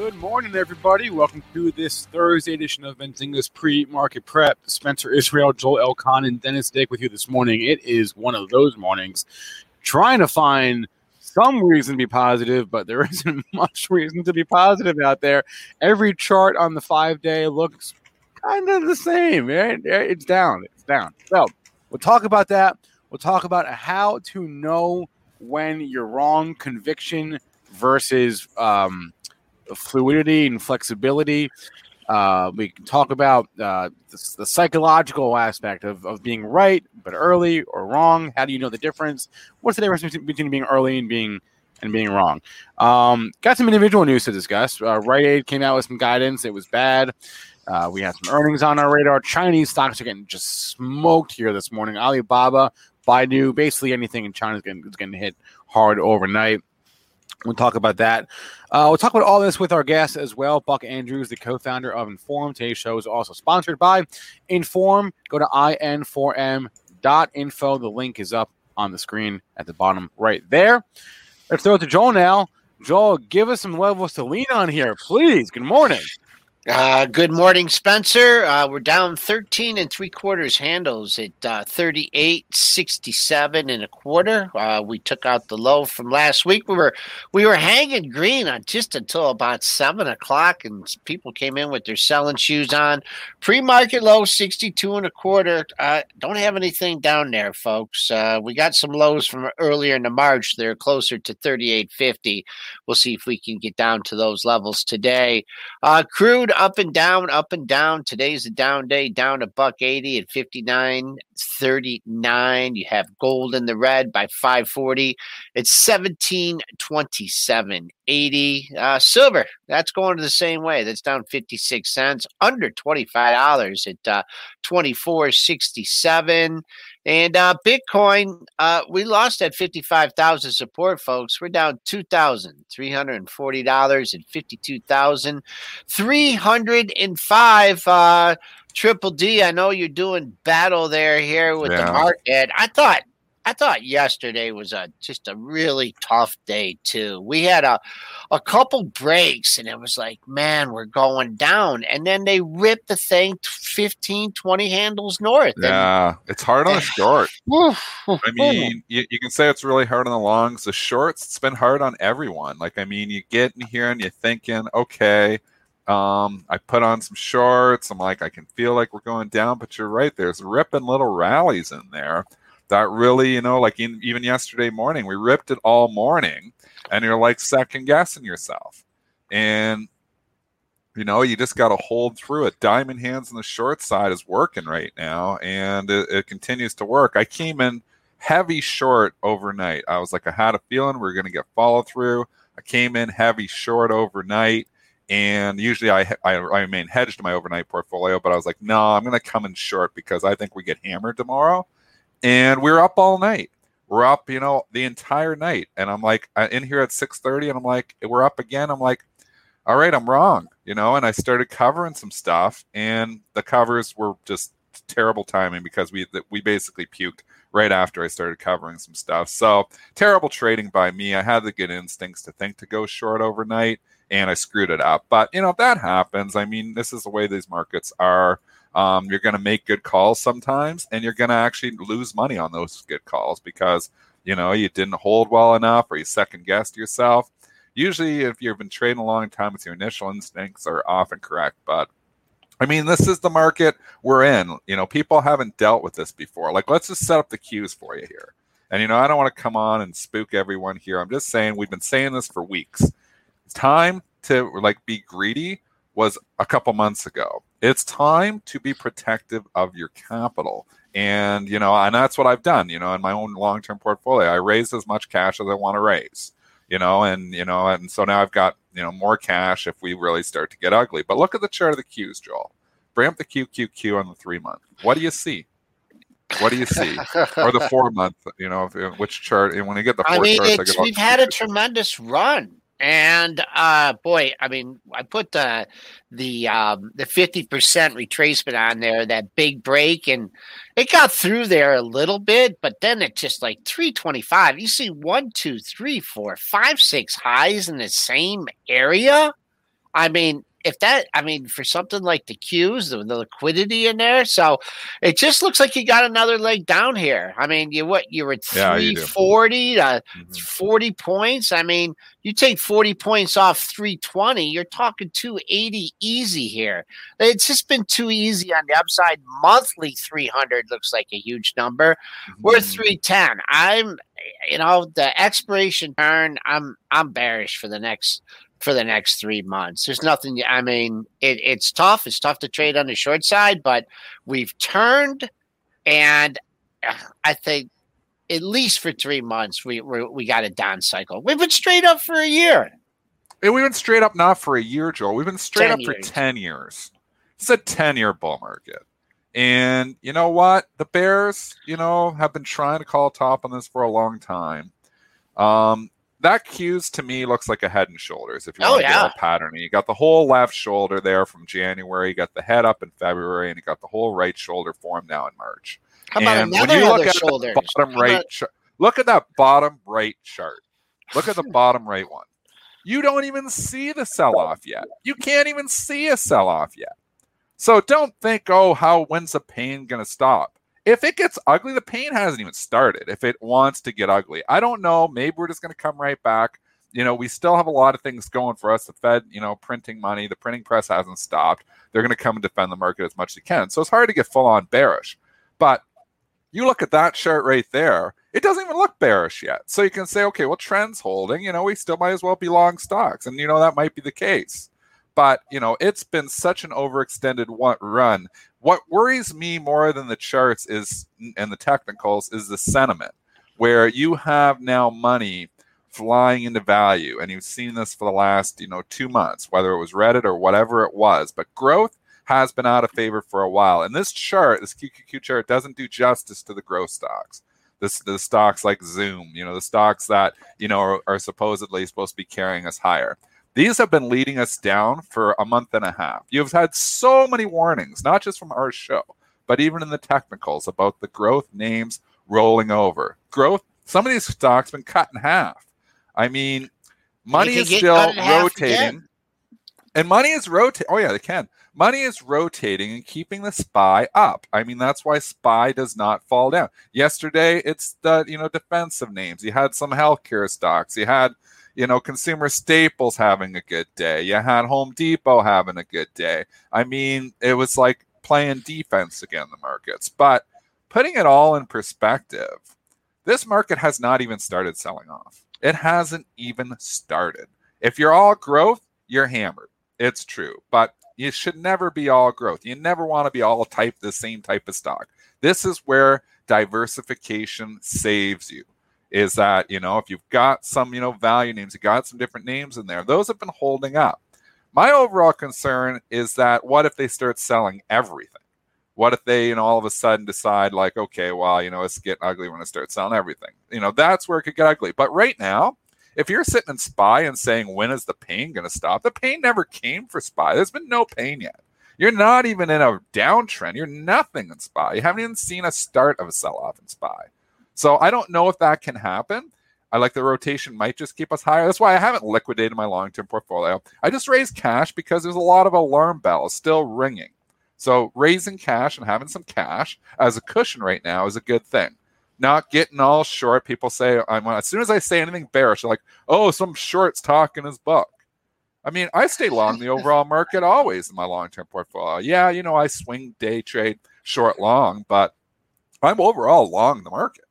Good morning, everybody. Welcome to this Thursday edition of Benzinga's pre-market prep. Spencer Israel, Joel Elcon, and Dennis Dick with you this morning. It is one of those mornings trying to find some reason to be positive, but there isn't much reason to be positive out there. Every chart on the five day looks kind of the same. Right? It's down. It's down. So we'll talk about that. We'll talk about how to know when you're wrong, conviction versus um, fluidity and flexibility. Uh, we can talk about uh, the, the psychological aspect of, of being right but early or wrong. How do you know the difference? What's the difference between, being early and being and being wrong? Um, got some individual news to discuss. Uh, Aid came out with some guidance. It was bad. Uh, we had some earnings on our radar. Chinese stocks are getting just smoked here this morning. Alibaba, Baidu, basically anything in China is getting, is getting hit hard overnight. We'll talk about that. Uh, we'll talk about all this with our guest as well, Buck Andrews, the co-founder of In4m. Today's show is also sponsored by In4m. Go to in4m.info. The link is up on the screen at the bottom right there. Let's throw it to Joel now. Joel, give us some levels to lean on here, please. Good morning. Uh, good morning, Spencer. Uh, we're down 13 and three quarters handles at uh, 38.67 and a quarter. Uh, we took out the low from last week. We were we were hanging green on just until about seven o'clock, and people came in with their selling shoes on. Pre-market low 62 and a quarter. Uh, don't have anything down there, folks. Uh, we got some lows from earlier in the March. They're closer to 38.50. We'll see if we can get down to those levels today. Uh, crude up and down, up and down. Today's a down day, down a buck eighty at fifty nine thirty nine. You have gold in the red by five forty. It's seventeen twenty seven eighty. Uh, silver that's going the same way. That's down fifty six cents, under twenty five dollars at uh, twenty four sixty seven. And uh, Bitcoin, uh, we lost at 55,000 support, folks. We're down $2,340 and 52,000. 305 Triple D. I know you're doing battle there here with the market. I thought I thought yesterday was a just a really tough day too. We had a a couple breaks and it was like, man, we're going down. And then they ripped the thing 15, 20 handles north. And Yeah, it's hard on the short. I mean, you, you can say it's really hard on the longs. The shorts, it's been hard on everyone. Like, I mean, you get in here and you're thinking, okay, um, I put on some shorts. I'm like, I can feel like we're going down, but you're right. There's ripping little rallies in there that really, you know, like in, even yesterday morning, we ripped it all morning, and you're like second guessing yourself. And you know, you just got to hold through it. Diamond hands on the short side is working right now, and it, it continues to work. I came in heavy short overnight. I was like, I had a feeling we are going to get follow through. I came in heavy short overnight, and usually I, I I remain hedged in my overnight portfolio, but I was like, no, I'm going to come in short because I think we get hammered tomorrow. And we are up all night. We're up, you know, the entire night, and I'm like, I- in here at 6:30, and I'm like, we're up again. I'm like, all right, I'm wrong, you know, and I started covering some stuff, and the covers were just terrible timing because we we basically puked right after I started covering some stuff. So terrible trading by me. I had the good instincts to think to go short overnight, and I screwed it up. But you know, if that happens, I mean, this is the way these markets are. Um, you're going to make good calls sometimes, and you're going to actually lose money on those good calls because you know, you didn't hold well enough or you second guessed yourself. Usually, if you've been trading a long time, it's your initial instincts are often correct. But I mean, this is the market we're in. You know, people haven't dealt with this before. Like, let's just set up the cues for you here. And, you know, I don't want to come on and spook everyone here. I'm just saying we've been saying this for weeks. Time to like be greedy was a couple months ago. It's time to be protective of your capital. And, you know, and that's what I've done, you know, in my own long term portfolio. I raised as much cash as I want to raise, you know, and, you know, and so now I've got, you know, more cash if we really start to get ugly. But look at the chart of the Qs, Joel. Bring up the QQQ on the three month. What do you see? What do you see? or the four month, you know, which chart? And when you get the four I mean, charts, I we've had a tremendous run. And uh, boy, I mean, I put the the um, the fifty percent retracement on there, that big break, and it got through there a little bit, but then it just like three twenty five. You see one, two, three, four, five, six highs in the same area. I mean, if that, I mean, for something like the cues, the, the, liquidity in there, so it just looks like you got another leg down here. I mean, you what you were three forty yeah, to mm-hmm. forty points. I mean, you take forty points off three twenty, you're talking two eighty easy here. It's just been too easy on the upside. Monthly three hundred looks like a huge number. Mm-hmm. We're three ten. I'm, you know, the expiration turn. I'm I'm bearish for the next for the next three months. There's nothing. I mean, it, it's tough. It's tough to trade on the short side, but we've turned, and uh, I think at least for three months we we, we got a down cycle. We've been straight up for a year. And we've been straight up not for a year, Joel. We've been straight up years. for ten years. It's a ten-year bull market. And you know what? The Bears, you know, have been trying to call top on this for a long time. Um, that cues to me looks like a head and shoulders. If you oh, want to yeah. get a pattern, you got the whole left shoulder there from January, you got the head up in February, and you got the whole right shoulder form now in March. How about and when you look at the bottom right, about... look at that bottom right chart. Look at the bottom right one. You don't even see the sell off yet. You can't even see a sell off yet. So don't think, oh, how when's the pain going to stop? If it gets ugly, the pain hasn't even started. If it wants to get ugly, I don't know. Maybe we're just going to come right back. You know, we still have a lot of things going for us. The Fed, you know, printing money, the printing press hasn't stopped. They're going to come and defend the market as much as they can. So it's hard to get full on bearish. But you look at that chart right there, it doesn't even look bearish yet. So you can say, okay, well, trend's holding. You know, we still might as well be long stocks. And, you know, that might be the case. But, you know, it's been such an overextended run what worries me more than the charts is and the technicals is the sentiment where you have now money flying into value and you've seen this for the last you know two months whether it was reddit or whatever it was but growth has been out of favor for a while. And this chart this qqq chart doesn't do justice to the growth stocks. This the stocks like zoom you know the stocks that you know are, are supposedly supposed to be carrying us higher these have been leading us down for a month and a half. You've had so many warnings, not just from our show, but even in the technicals about the growth names rolling over. Growth, some of these stocks been cut in half. I mean, money is still rotating. And money is rotating. Oh, yeah, they can. Money is rotating and keeping the SPY up. I mean, that's why SPY does not fall down. Yesterday, it's the you know defensive names. You had some healthcare stocks. You had you know, consumer staples having a good day. You had Home Depot having a good day. I mean, it was like playing defense again, the markets. But putting it all in perspective, this market has not even started selling off. It hasn't even started. If you're all growth, you're hammered. It's true. But you should never be all growth. You never want to be all type the same type of stock. This is where diversification saves you is that you know if you've got some you know value names you got some different names in there those have been holding up. My overall concern is that what if they start selling everything? What if they you know all of a sudden decide like okay well you know it's getting ugly when I start selling everything. You know that's where it could get ugly. But right now if you're sitting in spy and saying when is the pain going to stop? The pain never came for spy. There's been no pain yet. You're not even in a downtrend. You're nothing in spy. You haven't even seen a start of a sell-off in spy so I don't know if that can happen. I like the rotation might just keep us higher. That's why I haven't liquidated my long term portfolio. I just raised cash because there's a lot of alarm bells still ringing. So raising cash and having some cash as a cushion right now is a good thing. not getting all short. People say I'm as soon as I say anything bearish, they're like, oh, some shorts talking his book. I mean, I stay long the overall market always in my long-term portfolio. Yeah, you know, I swing day trade short long, but I'm overall long the market.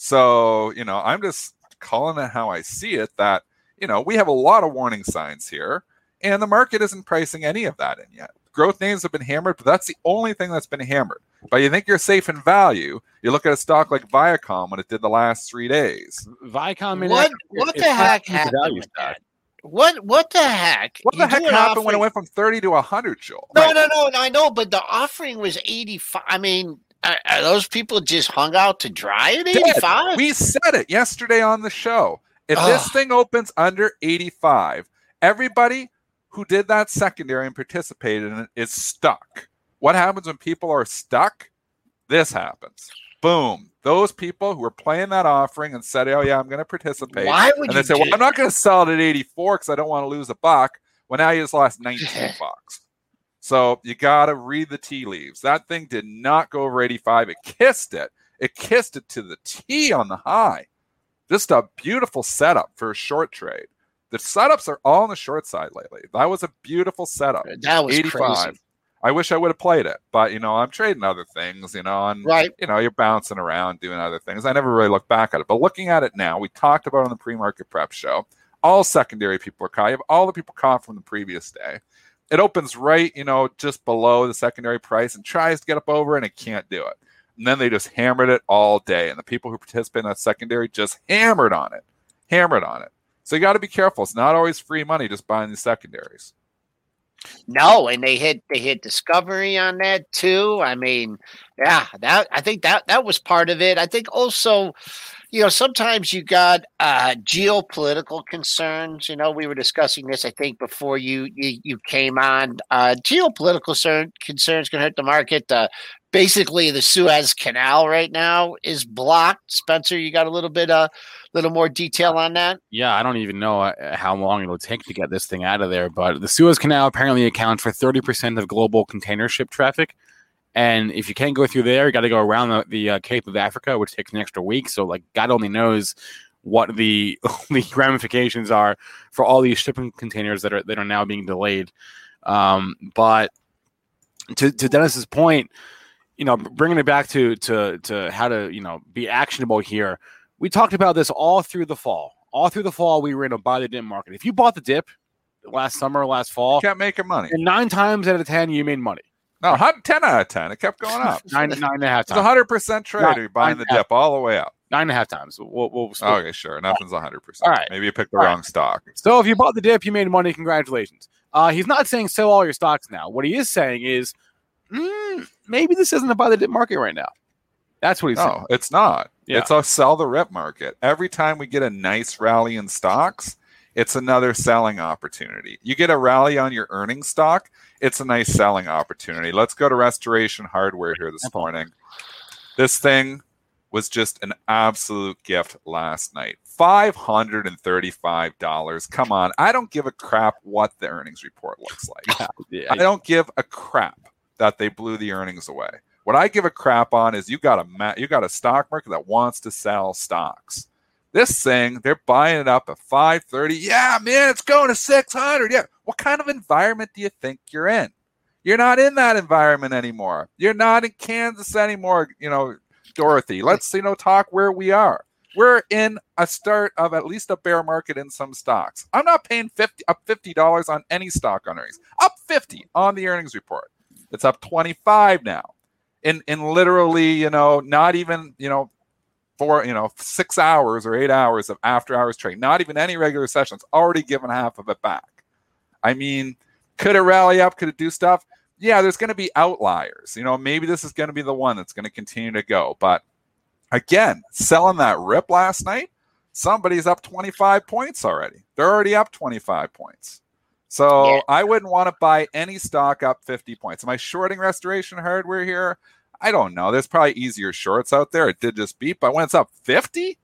So, you know, I'm just calling it how I see it that, you know, we have a lot of warning signs here, and the market isn't pricing any of that in yet. Growth names have been hammered, but that's the only thing that's been hammered. But you think you're safe in value, you look at a stock like Viacom when it did the last three days. Viacom, what, what the heck happened with that? What what the heck? What the you heck happened offering... when it went from 30 to 100, Joel? No, right. no, no, I know, but the offering was 85. I mean, are, are those people just hung out to dry at 85? We said it yesterday on the show. If Ugh. this thing opens under 85, everybody who did that secondary and participated in it is stuck. What happens when people are stuck? This happens. Boom. Those people who were playing that offering and said, "Oh yeah, I'm going to participate," why would and they say, "Well, I'm not going to sell it at 84 because I don't want to lose a buck." Well, now you just lost 19 bucks. So you got to read the tea leaves. That thing did not go over 85. It kissed it. It kissed it to the T on the high. Just a beautiful setup for a short trade. The setups are all on the short side lately. That was a beautiful setup. That was 85. Crazy. I wish I would have played it, but you know, I'm trading other things, you know, and right. you know, you're bouncing around doing other things. I never really look back at it. But looking at it now, we talked about on the pre-market prep show, all secondary people are caught. You have all the people caught from the previous day. It opens right, you know, just below the secondary price and tries to get up over and it can't do it. And then they just hammered it all day. And the people who participate in that secondary just hammered on it. Hammered on it. So you got to be careful. It's not always free money just buying these secondaries. No, and they hit they hit Discovery on that too. I mean, yeah, that I think that that was part of it. I think also, you know, sometimes you got uh, geopolitical concerns. You know, we were discussing this I think before you you, you came on. Uh, geopolitical concern, concerns can hurt the market. Uh, basically, the Suez Canal right now is blocked. Spencer, you got a little bit of little more detail on that? Yeah, I don't even know uh, how long it'll take to get this thing out of there. But the Suez Canal apparently accounts for 30% of global container ship traffic. And if you can't go through there, you got to go around the, the uh, Cape of Africa, which takes an extra week. So, like, God only knows what the the ramifications are for all these shipping containers that are that are now being delayed. Um, but to, to Dennis's point, you know, bringing it back to to to how to you know be actionable here we talked about this all through the fall. All through the fall, we were in a buy the dip market. If you bought the dip last summer, last fall, you kept making money. And nine times out of ten, you made money. No, 10 out of 10. It kept going up. nine, nine and a half times. It's 100% trade. Nine, You're buying the dip all the way up. Nine and a half times. We'll, we'll okay, sure. Nothing's 100%. All right. Maybe you picked the all wrong right. stock. So if you bought the dip, you made money. Congratulations. Uh, he's not saying sell all your stocks now. What he is saying is mm, maybe this isn't a buy the dip market right now. That's what he's no, saying. it's not. Yeah. It's a sell the rip market. Every time we get a nice rally in stocks, it's another selling opportunity. You get a rally on your earning stock, it's a nice selling opportunity. Let's go to Restoration Hardware here this morning. This thing was just an absolute gift last night. $535. Come on. I don't give a crap what the earnings report looks like. I don't give a crap that they blew the earnings away. What I give a crap on is you got a you got a stock market that wants to sell stocks. This thing, they're buying it up at 530. Yeah, man, it's going to 600. Yeah. What kind of environment do you think you're in? You're not in that environment anymore. You're not in Kansas anymore, you know, Dorothy. Let's, you know, talk where we are. We're in a start of at least a bear market in some stocks. I'm not paying 50 up $50 on any stock on earnings. Up 50 on the earnings report. It's up 25 now in in literally you know not even you know four you know six hours or eight hours of after hours trading not even any regular sessions already given half of it back i mean could it rally up could it do stuff yeah there's going to be outliers you know maybe this is going to be the one that's going to continue to go but again selling that rip last night somebody's up 25 points already they're already up 25 points so yeah. I wouldn't want to buy any stock up 50 points. Am I shorting restoration hardware here? I don't know. There's probably easier shorts out there. It did just beat, but when it's up 50,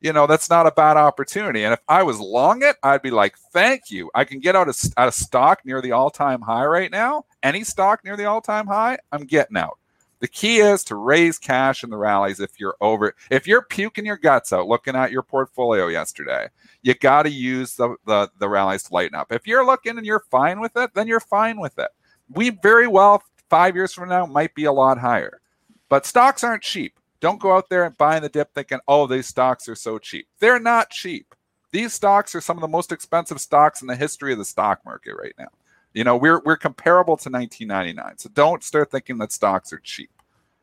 you know, that's not a bad opportunity. And if I was long it, I'd be like, thank you. I can get out of, out of stock near the all time high right now. Any stock near the all time high, I'm getting out. The key is to raise cash in the rallies if you're over if you're puking your guts out looking at your portfolio yesterday, you got to use the, the the rallies to lighten up. If you're looking and you're fine with it, then you're fine with it. We very well 5 years from now might be a lot higher. But stocks aren't cheap. Don't go out there and buy in the dip thinking, "Oh, these stocks are so cheap." They're not cheap. These stocks are some of the most expensive stocks in the history of the stock market right now. You know, we're we're comparable to 1999. So don't start thinking that stocks are cheap.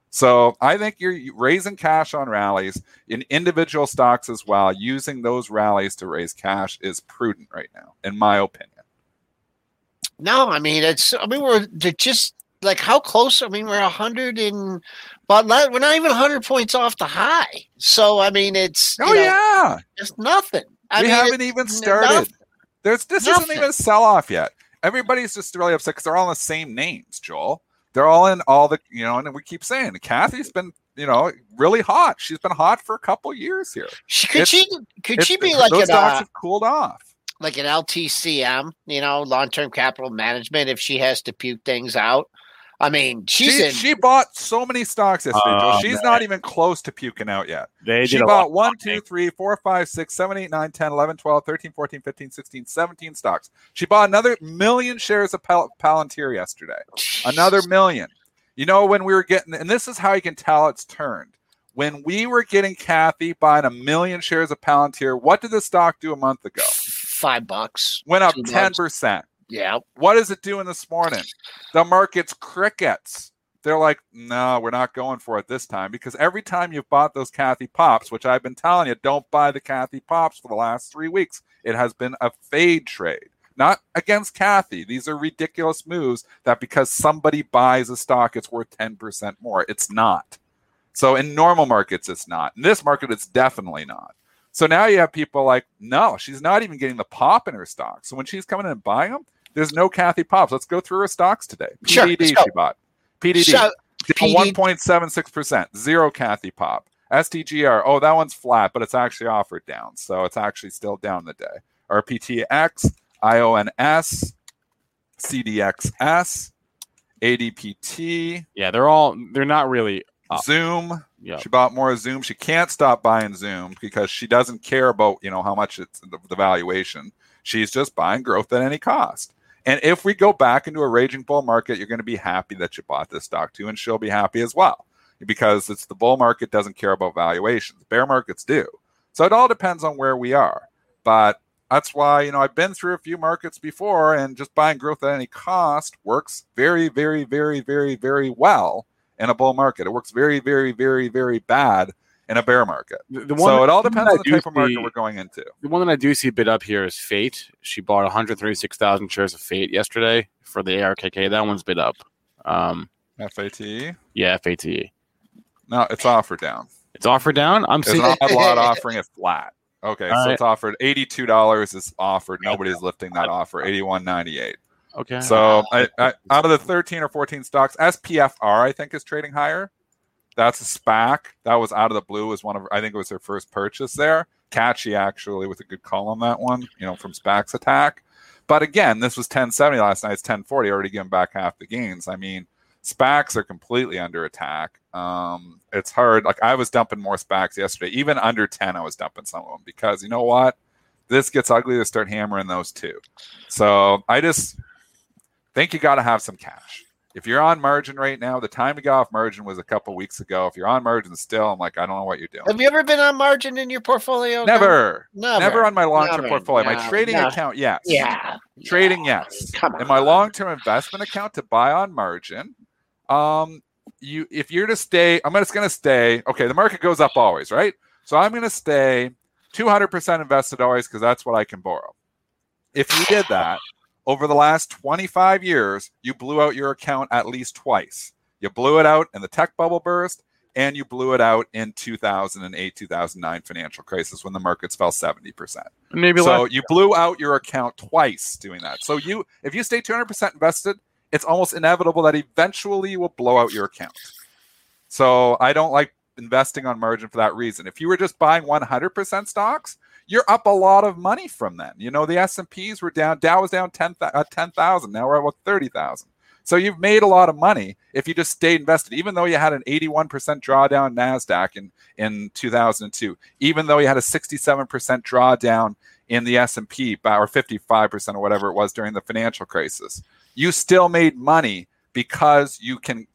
So I think you're raising cash on rallies in individual stocks as well. Using those rallies to raise cash is prudent right now, in my opinion. No, I mean it's. I mean we're just like how close. I mean we're a hundred and, but we're not even hundred points off the high. So I mean it's. Oh know, yeah, it's nothing. I we mean, haven't even started. Nothing. There's this nothing. isn't even a sell off yet everybody's just really upset because they're all in the same names, Joel. They're all in all the, you know, and we keep saying Cathie's been, you know, really hot. She's been hot for a couple years here. She, could it's, she could she be like those an, stocks uh, have cooled off, like an LTCM, you know, long term capital management? If she has to puke things out, I mean, she's she, in, she bought so many stocks yesterday, uh, She's man. not even close to puking out yet. They she bought 1, 2, 3, 4, 5, 6, 7, 8, 9, 10, 11, 12, 13, 14, 15, 16, 17 stocks. She bought another million shares of Pal- Palantir yesterday. Another million. You know, when we were getting, and this is how you can tell it's turned. When we were getting Cathie buying a million shares of Palantir, what did the stock do a month ago? Five bucks. Went up 10%. Yeah. What is it doing this morning? The market's crickets. They're like, no, we're not going for it this time because every time you've bought those Cathie Pops, which I've been telling you, don't buy the Cathie Pops for the last three weeks. It has been a fade trade, not against Cathie. These are ridiculous moves that because somebody buys a stock, it's worth 10% more. It's not. So in normal markets, it's not. In this market, it's definitely not. So now you have people like, no, she's not even getting the pop in her stock. So when she's coming in and buying them, there's no Cathie Pops. Let's go through her stocks today. PDD sure, she bought. PDD. PD. 1.76%. Zero Cathie Pop. STGR. Oh, that one's flat, but it's actually offered down. So it's actually still down the day. RPTX, IONS, CDXS, ADPT. Yeah, they're all, they're not really up. Zoom. Yep. She bought more Zoom. She can't stop buying Zoom because she doesn't care about, you know, how much it's the, the valuation. She's just buying growth at any cost. And if we go back into a raging bull market, you're going to be happy that you bought this stock too, and she'll be happy as well because it's the bull market doesn't care about valuations. Bear markets do. So it all depends on where we are. But that's why, you know, I've been through a few markets before and just buying growth at any cost works very, very, very, very, very well in a bull market. It works very, very, very, very bad in a bear market. The, the so it all depends on the type see, of market we're going into. The one that I do see bid up here is Fate. She bought 136,000 shares of Fate yesterday for the ARKK. That one's bid up. Um, FATE? Yeah, FATE. No, it's offered down. It's offered down? I'm There's seeing a lot offering it flat. Okay, all so right. it's offered $82 is offered. Nobody's lifting that offer. 81.98. Okay. So I, I, out of the 13 or 14 stocks, SPFR I think is trading higher. That's a SPAC. That was out of the blue. Was one of I think it was her first purchase there. Cathie actually with a good call on that one. You know from SPAC's attack. But again, this was 1070 last night. It's 1040. Already giving back half the gains. I mean, SPACs are completely under attack. Um, it's hard. Like I was dumping more SPACs yesterday. Even under 10, I was dumping some of them because you know what? This gets ugly to start hammering those too. So I just think you got to have some cash if you're on margin right now, the time to get off margin was a couple weeks ago. If you're on margin still, I'm like, I don't know what you're doing. Have you ever been on margin in your portfolio? Never. Never, Never on my long term portfolio. Never, my trading never. account, yes. Yeah. Trading, yes. Come on. In my long term investment account to buy on margin, um, you if you're to stay, I'm just gonna stay. Okay, the market goes up always, right? So I'm gonna stay 200% invested always because that's what I can borrow. If you did that, over the last 25 years, you blew out your account at least twice. You blew it out in the tech bubble burst, and you blew it out in 2008, 2009 financial crisis when the markets fell 70%. Maybe so less. you blew out your account twice doing that. So you, if you stay 200% invested, it's almost inevitable that eventually you will blow out your account. So I don't like investing on margin for that reason. If you were just buying 100% stocks, you're up a lot of money from then. You know, the S&Ps were down, Dow was down 10,000. 10, uh, 10, now we're at what, 30,000. So you've made a lot of money if you just stayed invested, even though you had an 81% drawdown NASDAQ in, in 2002, even though you had a 67% drawdown in the S&P or 55% or whatever it was during the financial crisis. You still made money because you can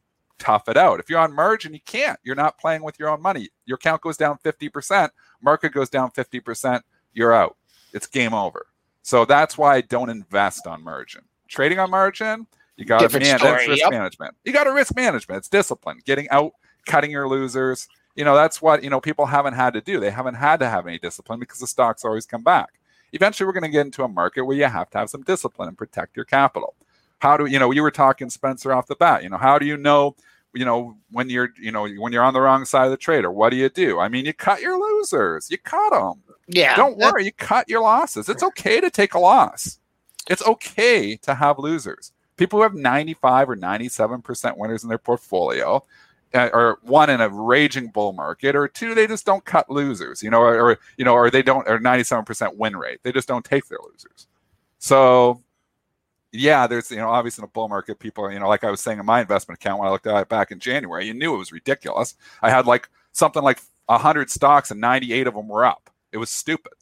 tough it out. If you're on margin, you can't. You're not playing with your own money. Your account goes down 50%, market goes down 50%, you're out. It's game over. So that's why I don't invest on margin. Trading on margin, you got to man, risk yep. management. You got to risk management. It's discipline. Getting out, cutting your losers. You know, that's what, you know, people haven't had to do. They haven't had to have any discipline because the stocks always come back. Eventually, we're going to get into a market where you have to have some discipline and protect your capital. How do you know? You were talking Spencer off the bat. You know, how do you know? You know, when you're, you know, when you're on the wrong side of the trade, or what do you do? I mean, you cut your losers. You cut them. Yeah. Don't worry. You cut your losses. It's okay to take a loss. It's okay to have losers. People who have 95 or 97% winners in their portfolio, uh, or one in a raging bull market, or two, they just don't cut losers, you know, or, or you know, or they don't, or 97% win rate. They just don't take their losers. So, yeah, there's, you know, obviously in a bull market, people, you know, like I was saying in my investment account when I looked at it back in January, you knew it was ridiculous. I had like something like 100 stocks and 98 of them were up. It was stupid.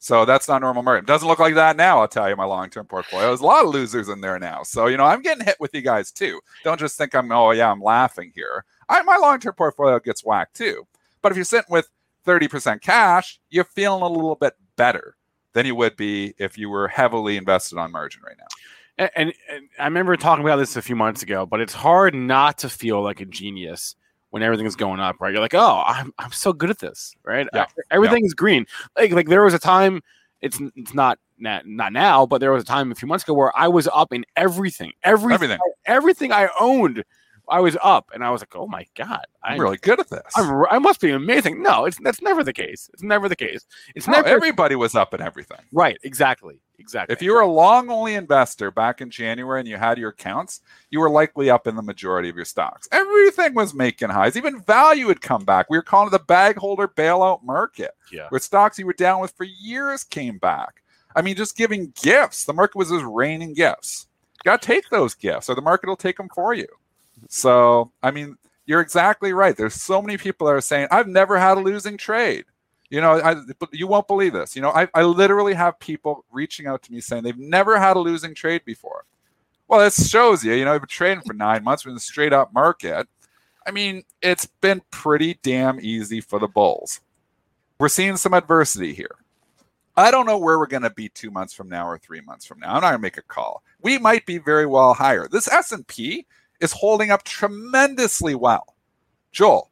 So that's not normal market. It doesn't look like that now, I'll tell you, my long term portfolio. There's a lot of losers in there now. So, you know, I'm getting hit with you guys too. Don't just think I'm, oh, yeah, I'm laughing here. I, my long term portfolio gets whacked too. But if you're sitting with 30% cash, you're feeling a little bit better than you would be if you were heavily invested on margin right now. And, and, and I remember talking about this a few months ago, but it's hard not to feel like a genius when everything's going up, right? You're like, oh, I'm, I'm so good at this, right? Yeah. Everything yeah. is green. Like like there was a time. It's it's not not not now, but there was a time a few months ago where I was up in everything, everything, everything, everything I owned. I was up, and I was like, "Oh my god, I'm, I'm really good at this. I'm, i must be amazing." No, it's that's never the case. It's never the case. It's no, never everybody was up in everything. Right? Exactly. Exactly. If you were a long only investor back in January and you had your accounts, you were likely up in the majority of your stocks. Everything was making highs. Even value had come back. We were calling it the bag holder bailout market. Yeah. Where stocks you were down with for years came back. I mean, just giving gifts. The market was just raining gifts. You got to take those gifts, or the market will take them for you. So, I mean, you're exactly right. There's so many people that are saying, I've never had a losing trade. You know, I, you won't believe this. You know, I, I literally have people reaching out to me saying they've never had a losing trade before. Well, this shows you, you know, I've been trading for nine months We're in the straight up market. I mean, it's been pretty damn easy for the bulls. We're seeing some adversity here. I don't know where we're going to be two months from now or three months from now. I'm not going to make a call. We might be very well higher. This S&P is holding up tremendously well. Joel,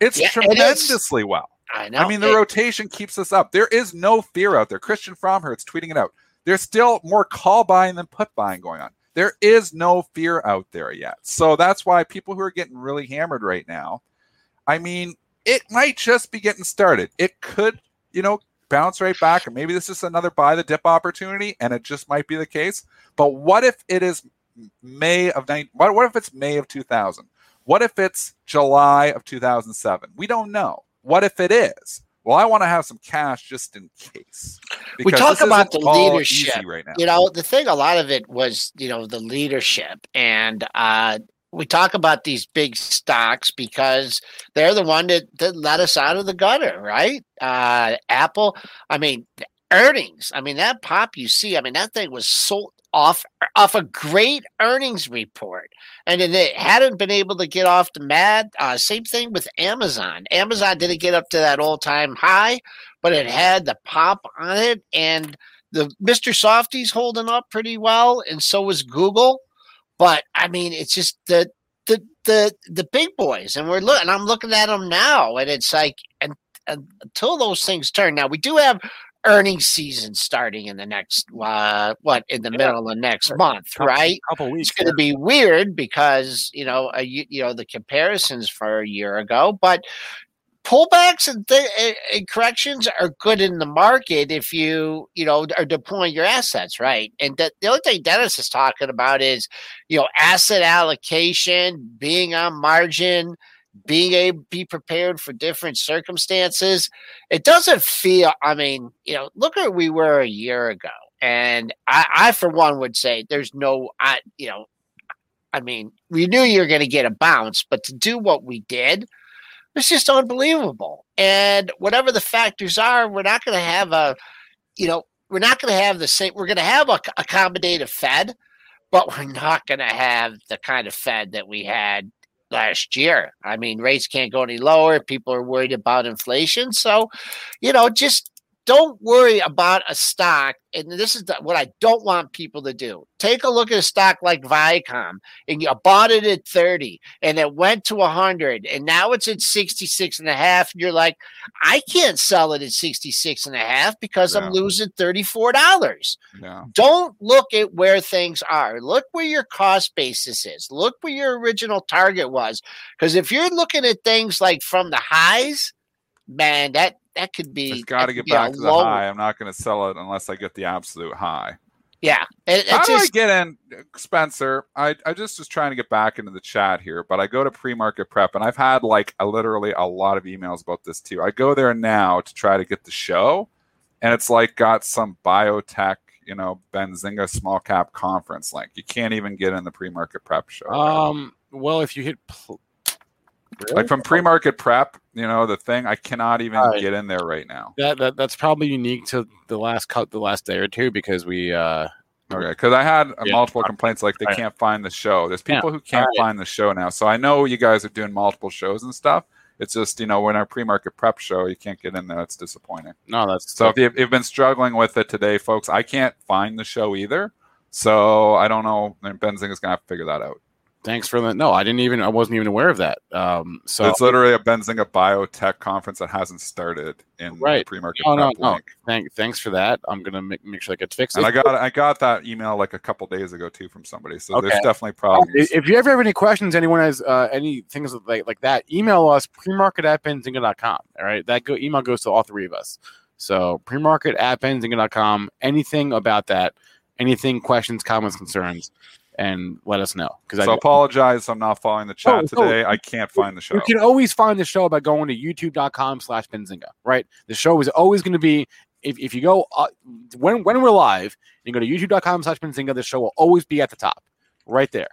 it's yeah, tremendously it well. I know. I mean, the it, rotation keeps us up. There is no fear out there. Christian Fromhertz tweeting it out. There's still more call buying than put buying going on. There is no fear out there yet. So that's why people who are getting really hammered right now, I mean, it might just be getting started. It could, you know, bounce right back, and maybe this is another buy the dip opportunity, and it just might be the case. But what if it is May of 9 what, what if it's May of 2000? What if it's July of 2007? We don't know. What if it is? Well, I want to have some cash just in case. We talk about the leadership right now. You know, the thing, a lot of it was, you know, the leadership. And uh, we talk about these big stocks because they're the one that, that let us out of the gutter, right? Uh, Apple, I mean, earnings. I mean, that pop you see, I mean, that thing was sold off off a great earnings report, and it hadn't been able to get off the mat. Uh, same thing with Amazon. Amazon didn't get up to that all time high, but it had the pop on it, and the Mr. Softy's holding up pretty well, and so is Google. But I mean, it's just the the the the big boys, and we're looking. I'm looking at them now, and it's like, and, and until those things turn. Now we do have earnings season starting in the next uh, what in the yeah. middle of next month, couple, right? Couple weeks. It's going to be weird because you know a, you know the comparisons for a year ago, but pullbacks and, th- and, corrections are good in the market if you you know are deploying your assets right and the only thing dennis is talking about is you know asset allocation being on margin being able to be prepared for different circumstances. It doesn't feel, I mean, you know, look where we were a year ago. And I, I for one, would say there's no, I, you know, I mean, we knew you were going to get a bounce, but to do what we did was just unbelievable. And whatever the factors are, we're not going to have a, you know, we're not going to have the same. We're going to have a accommodative Fed, but we're not going to have the kind of Fed that we had last year. I mean, rates can't go any lower. People are worried about inflation. So, you know, just don't worry about a stock. And this is the, what I don't want people to do. Take a look at a stock like Viacom and you bought it at 30 and it went to 100 and now it's at 66 and a half. And you're like, I can't sell it at 66 and a half because. I'm losing $34. Yeah. Don't look at where things are. Look where your cost basis is. Look where your original target was. Because if you're looking at things like from the highs, man, that that could be. It's got to get back to the low. high. I'm not going to sell it unless I get the absolute high. Yeah. It, How do I get in, Spencer? I, I just was trying to get back into the chat here, but I go to pre-market prep, and I've had like a, literally a lot of emails about this too. I go there now to try to get the show, and it's like got some biotech, you know, Benzinga small cap conference link. You can't even get in the pre-market prep show. Um. Right? Well, if you hit pl- Really? Like from pre-market prep, you know, the thing I cannot even right. get in there right now. That, that that's probably unique to the last cut, the last day or two, because we. uh Okay, because I had uh, yeah. multiple complaints like they right. can't find the show. There's people yeah. who can't right. find the show now, so I know you guys are doing multiple shows and stuff. It's just you know when our pre-market prep show, you can't get in there. It's disappointing. No, that's so. If you've, you've been struggling with it today, folks, I can't find the show either. So I don't know. Benzinga is gonna have to figure that out. Thanks for that. No, I didn't even. I wasn't even aware of that. Um, so it's literally a Benzinga biotech conference that hasn't started in right. pre-market. Oh no, no. Thank, thanks for that. I'm gonna make, make sure that gets fixed. And I got I got that email like a couple days ago too from somebody. So okay. there's definitely problems. If you ever have any questions, anyone has uh, any things like like that, email us premarket at benzinga.com. All right, that go, email goes to all three of us. So premarket at benzinga.com. Anything about that, anything, questions, comments, concerns and let us know. Because so I apologize, I'm not following the chat oh, today. I can't find the show. You can always find the show by going to YouTube.com/slash Benzinga. Right, the show is always going to be. If, if you go uh, when when we're live, you go to YouTube.com/slash Benzinga. The show will always be at the top, right there,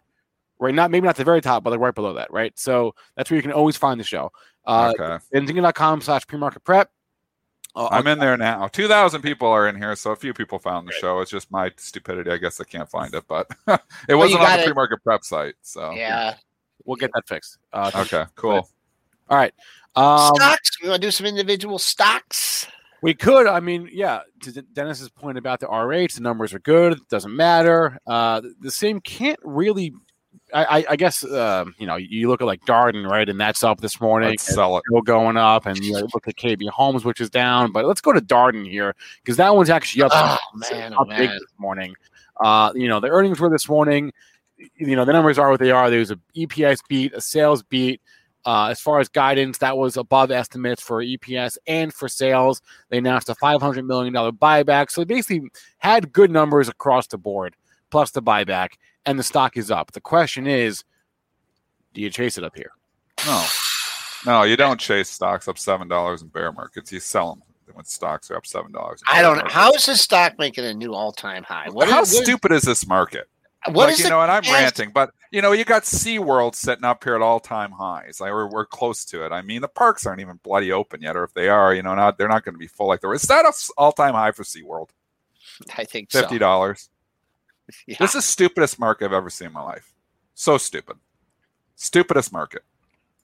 right. Not maybe not the very top, but like right below that. Right. So that's where you can always find the show. Uh, okay. Benzinga.com/slash premarket prep. Oh, I'm in there now. Two thousand people are in here, so a few people found the show. It's just my stupidity. I guess I can't find it, but it wasn't on the pre-market prep site. So yeah, we'll get that fixed. Uh, okay, cool. All right, um, stocks. We want to do some individual stocks. We could. I mean, yeah. To Dennis's point about the RH, the numbers are good. It doesn't matter. Uh, the same can't really I, I, guess uh, you know you look at like Darden, right, and that's up this morning. Let's sell it. Still going up, and you look at KB Homes, which is down. But let's go to Darden here because that one's actually up, oh, man, oh, up big this morning. Uh, you know the earnings were this morning. You know the numbers are what they are. There was a EPS beat, a sales beat. Uh, as far as guidance, that was above estimates for EPS and for sales. They announced a $500 million buyback. So they basically had good numbers across the board, plus the buyback and the stock is up. The question is, do you chase it up here? No, no, you don't chase stocks up seven dollars in bear markets. You sell them when stocks are up seven dollars. I don't know how is this stock making a new all time high. What how is, stupid is, is this market? What like, you know, and I'm ranting, but you know, you got SeaWorld sitting up here at all time highs. Like we're, we're close to it. I mean, the parks aren't even bloody open yet, or if they are, you know, not they're not going to be full like there is. Is that an all time high for SeaWorld? I think fifty dollars. So. Yeah. This is the stupidest market I've ever seen in my life. So stupid. Stupidest market.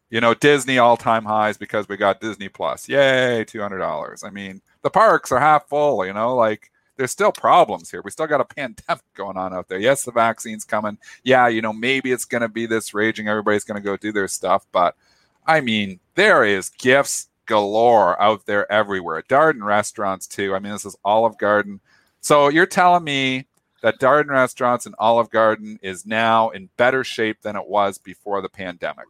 You know, Disney all time highs because we got Disney Plus. Yay, $200. I mean, the parks are half full, you know, like there's still problems here. We still got a pandemic going on out there. Yes, the vaccine's coming. Yeah, you know, maybe it's going to be this raging. Everybody's going to go do their stuff. But I mean, there is gifts galore out there everywhere. Darden restaurants, too. I mean, this is Olive Garden. So you're telling me that Darden Restaurants and Olive Garden is now in better shape than it was before the pandemic.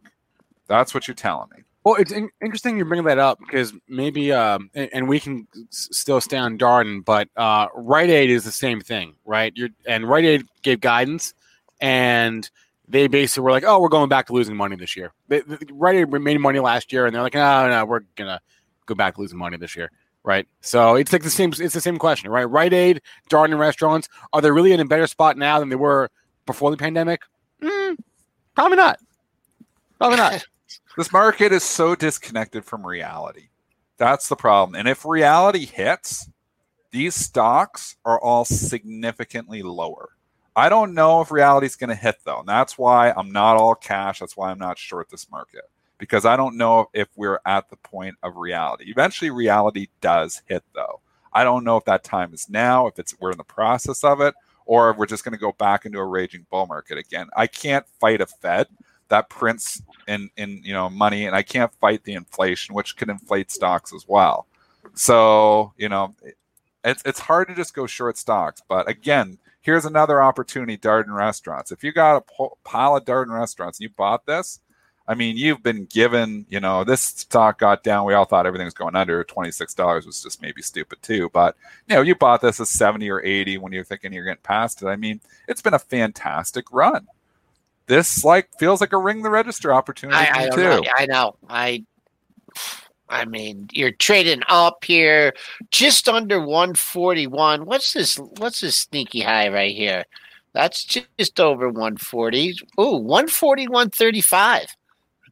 That's what you're telling me. Well, it's in- interesting you bring that up because maybe, um, and, and, we can s- still stay on Darden, but uh, Rite Aid is the same thing, right? You're, and Rite Aid gave guidance, and they basically were like, "Oh, we're going back to losing money this year." They, they, Rite Aid made money last year, and they're like, "No, no, we're gonna go back to losing money this year." Right? So it's like the same. It's the same question, right? Rite Aid, Darden restaurants, are they really in a better spot now than they were before the pandemic? Mm, Probably not. Probably not. this market is so disconnected from reality. That's the problem. And if reality hits, these stocks are all significantly lower. I don't know if reality is going to hit though. And that's why I'm not all cash. That's why I'm not short this market because I don't know if we're at the point of reality. Eventually, reality does hit though. I don't know if that time is now, if it's we're in the process of it, or if we're just going to go back into a raging bull market again. I can't fight a Fed that prints in in you know money, and I can't fight the inflation, which can inflate stocks as well. So you know, it's it's hard to just go short stocks. But again, here's another opportunity: Darden restaurants. If you got a pile of Darden restaurants and you bought this, I mean, you've been given, you know, this stock got down. We all thought everything was going under. $26 was just maybe stupid too. But, you know, you bought this at 70 or 80 when you're thinking you're getting past it. I mean, it's been a fantastic run. This like feels like a ring the register opportunity I, I too. Know, I know. I I mean, you're trading up here just under 141. What's this what's this sneaky high right here? That's just over 140. Ooh, 141.35.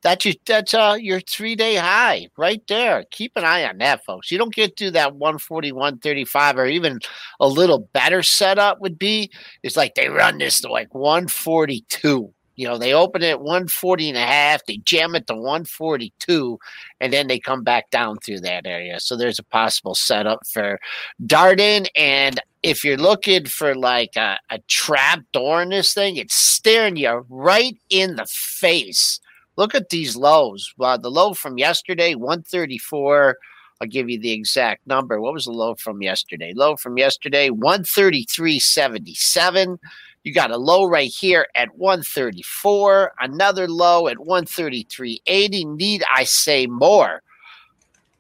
That's your that's uh your three day high right there. Keep an eye on that, folks. You don't get to that 141.35 or even a little better setup would be. It's like they run this to like 142. You know, they open it at 140 and a half, they jam it to 142, and then they come back down through that area. So there's a possible setup for Darden. And if you're looking for like a, a trap door in this thing, it's staring you right in the face Look at these lows. The low from yesterday, 134. I'll give you the exact number. What was the low from yesterday? Low from yesterday, 133.77. You got a low right here at 134, another low at 133.80. Need I say more?